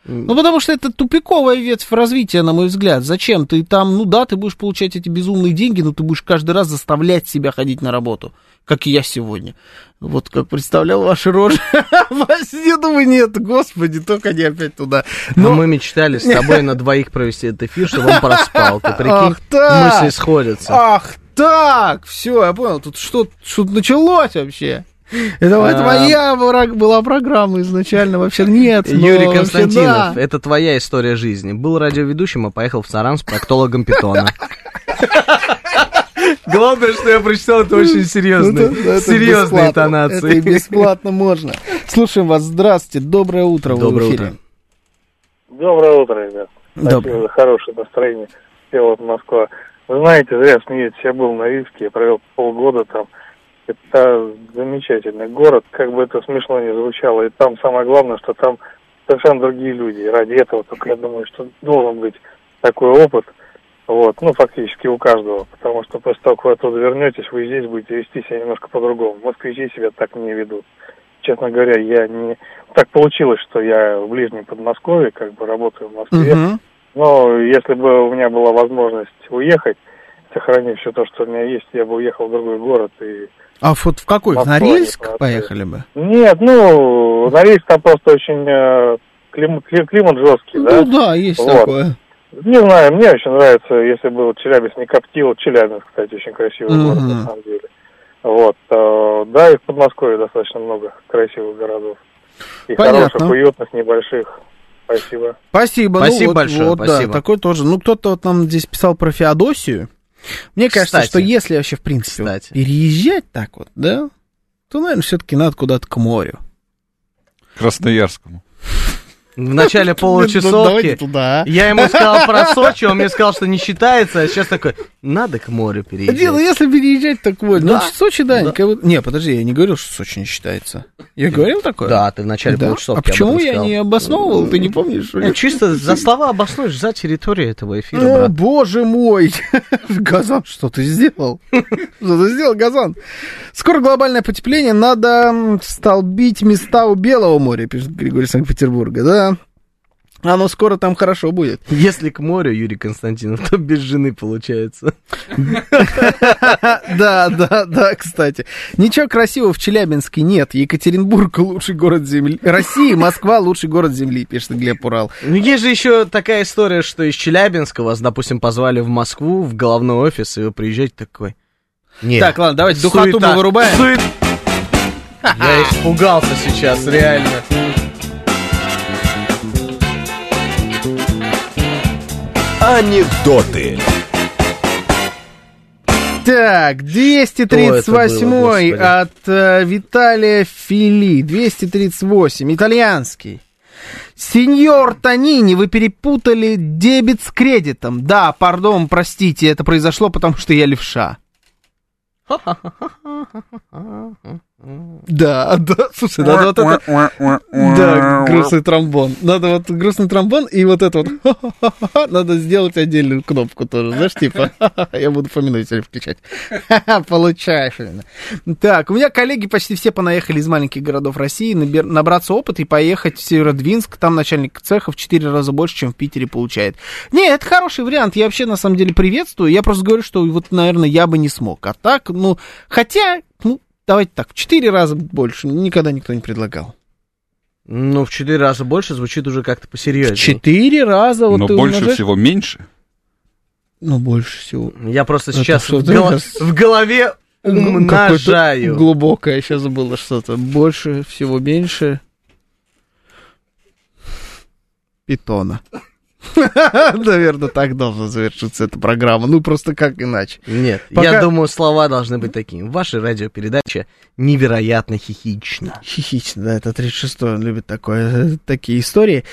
Ну, потому что это тупиковая ветвь развития, на мой взгляд. Зачем? Ты там, ну да, ты будешь получать эти безумные деньги, но ты будешь каждый раз заставлять себя ходить на работу, как и я сегодня. Вот как представлял ваши рожи. Я думаю, нет, господи, только не опять туда. Но Но- мы мечтали с тобой на двоих провести этот эфир, чтобы он проспал. Ты прикинь, мысли сходятся. Ах так, все, я понял, тут что, что началось вообще? Это, это А. моя враг- была программа изначально, вообще нет. но Юрий Константинов, да. это твоя история жизни. Был радиоведущим, а поехал в Саран с проктологом питона. Главное, что я прочитал, это очень серьезные, Ну, это- это серьезные бесплатно. Это и бесплатно можно. Слушаем вас. Здравствуйте. Доброе утро. Доброе утро. Доброе утро, ребят. Спасибо Доброе. за хорошее настроение. Я вот Москва. Вы знаете, зря смеетесь. Я был на Риске, я провел полгода там. Это замечательный город, как бы это смешно не звучало. И там самое главное, что там совершенно другие люди. И ради этого только я думаю, что должен быть такой опыт. Вот, ну, фактически у каждого. Потому что после того, как вы оттуда вернетесь, вы здесь будете вести себя немножко по-другому. Москвичи себя так не ведут. Честно говоря, я не... Так получилось, что я в ближнем Подмосковье, как бы работаю в Москве. Мгм. Но если бы у меня была возможность уехать, сохранив все то, что у меня есть, я бы уехал в другой город. И... А вот в какой? В Норильск поехали бы? Нет, ну, Норильск там просто очень э, климат, кли- климат жесткий, да? Ну да, есть Вот. такое. Не знаю, мне очень нравится, если бы вот Челябинск не коптил. Челябинск, кстати, очень красивый город, Мгм. на самом деле. Вот. э, да, и в Подмосковье достаточно много красивых городов. И Понятно. хороших, уютных, небольших. Спасибо. Спасибо. Спасибо ну, вот, большое, вот, да, спасибо. такой тоже. Ну, кто-то вот нам здесь писал про Феодосию. Мне кажется, Кстати. что если вообще, в принципе, вот Кстати. переезжать так вот, да, то, наверное, все-таки надо куда-то к морю. Красноярскому. В начале Давайте получасовки туда. я ему сказал про Сочи, он мне сказал, что не считается, а сейчас такой, надо к морю Не, ну переезжать. если переезжать, так вот. Да. Ну, Сочи, да, Да. никого- Не, подожди, я не говорил, что Сочи не считается. Я говорил такое? Да, ты в начале Да? получасовки А почему я не обосновывал? Ты не помнишь? Ну, чисто за слова обоснуешь, за территорию этого эфира, О, брат. боже мой! Газан, что ты сделал? Что ты сделал, Газан? Скоро глобальное потепление, надо столбить места у Белого моря, пишет Григорий Санкт-Петербурга, да? Оно скоро там хорошо будет. Если к морю, Юрий Константинов, то без жены получается. Да, да, да, кстати. Ничего красивого в Челябинске нет. Екатеринбург лучший город Земли. Россия, Москва лучший город Земли, пишет Глеб Урал. Ну, есть же еще такая история, что из Челябинска вас, допустим, позвали в Москву, в головной офис, и вы приезжаете такой. Нет. Так, ладно, давайте духоту мы вырубаем. Я испугался сейчас, реально. Анекдоты. Так, 238 Что это было, от э, Виталия Фили. 238, итальянский. Сеньор Танини, вы перепутали дебет с кредитом. Да, пардон, простите, это произошло, потому что я левша. Да, да, слушай, надо вот это... Да, грустный тромбон. Надо вот грустный тромбон и вот это вот... Надо сделать отдельную кнопку тоже, знаешь, типа... Я буду фамилию сегодня включать. Получаешь именно. Так, у меня коллеги почти все понаехали из маленьких городов России набраться опыта и поехать в Северодвинск. Там начальник цеха в 4 раза больше, чем в Питере получает. Не, это хороший вариант. Я вообще, на самом деле, приветствую. Я просто говорю, что вот, наверное, я бы не смог. А так, ну... Хотя, ну, давайте так, в 4 раза больше никогда никто не предлагал. Ну, в четыре раза больше звучит уже как-то посерьезнее. Четыре раза вот Но ты больше умножаешь- всего меньше. Ну, больше всего. Я просто Это сейчас в, нас- в голове умножаю. Какое-то глубокое сейчас было что-то. Больше, всего меньше. Питона. Наверное, так должна завершиться эта программа. Ну, просто как иначе. Нет, Пока- я думаю, слова должны быть такими. Ваша радиопередача невероятно хихична. Хихично, да, это 36-й, он любит такое, такие истории.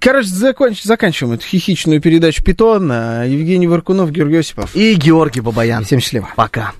Короче, законч- заканчиваем эту хихичную передачу Питон. Евгений Варкунов, Георгий Осипов. И Георгий Бабаян. Всем счастливо. Пока.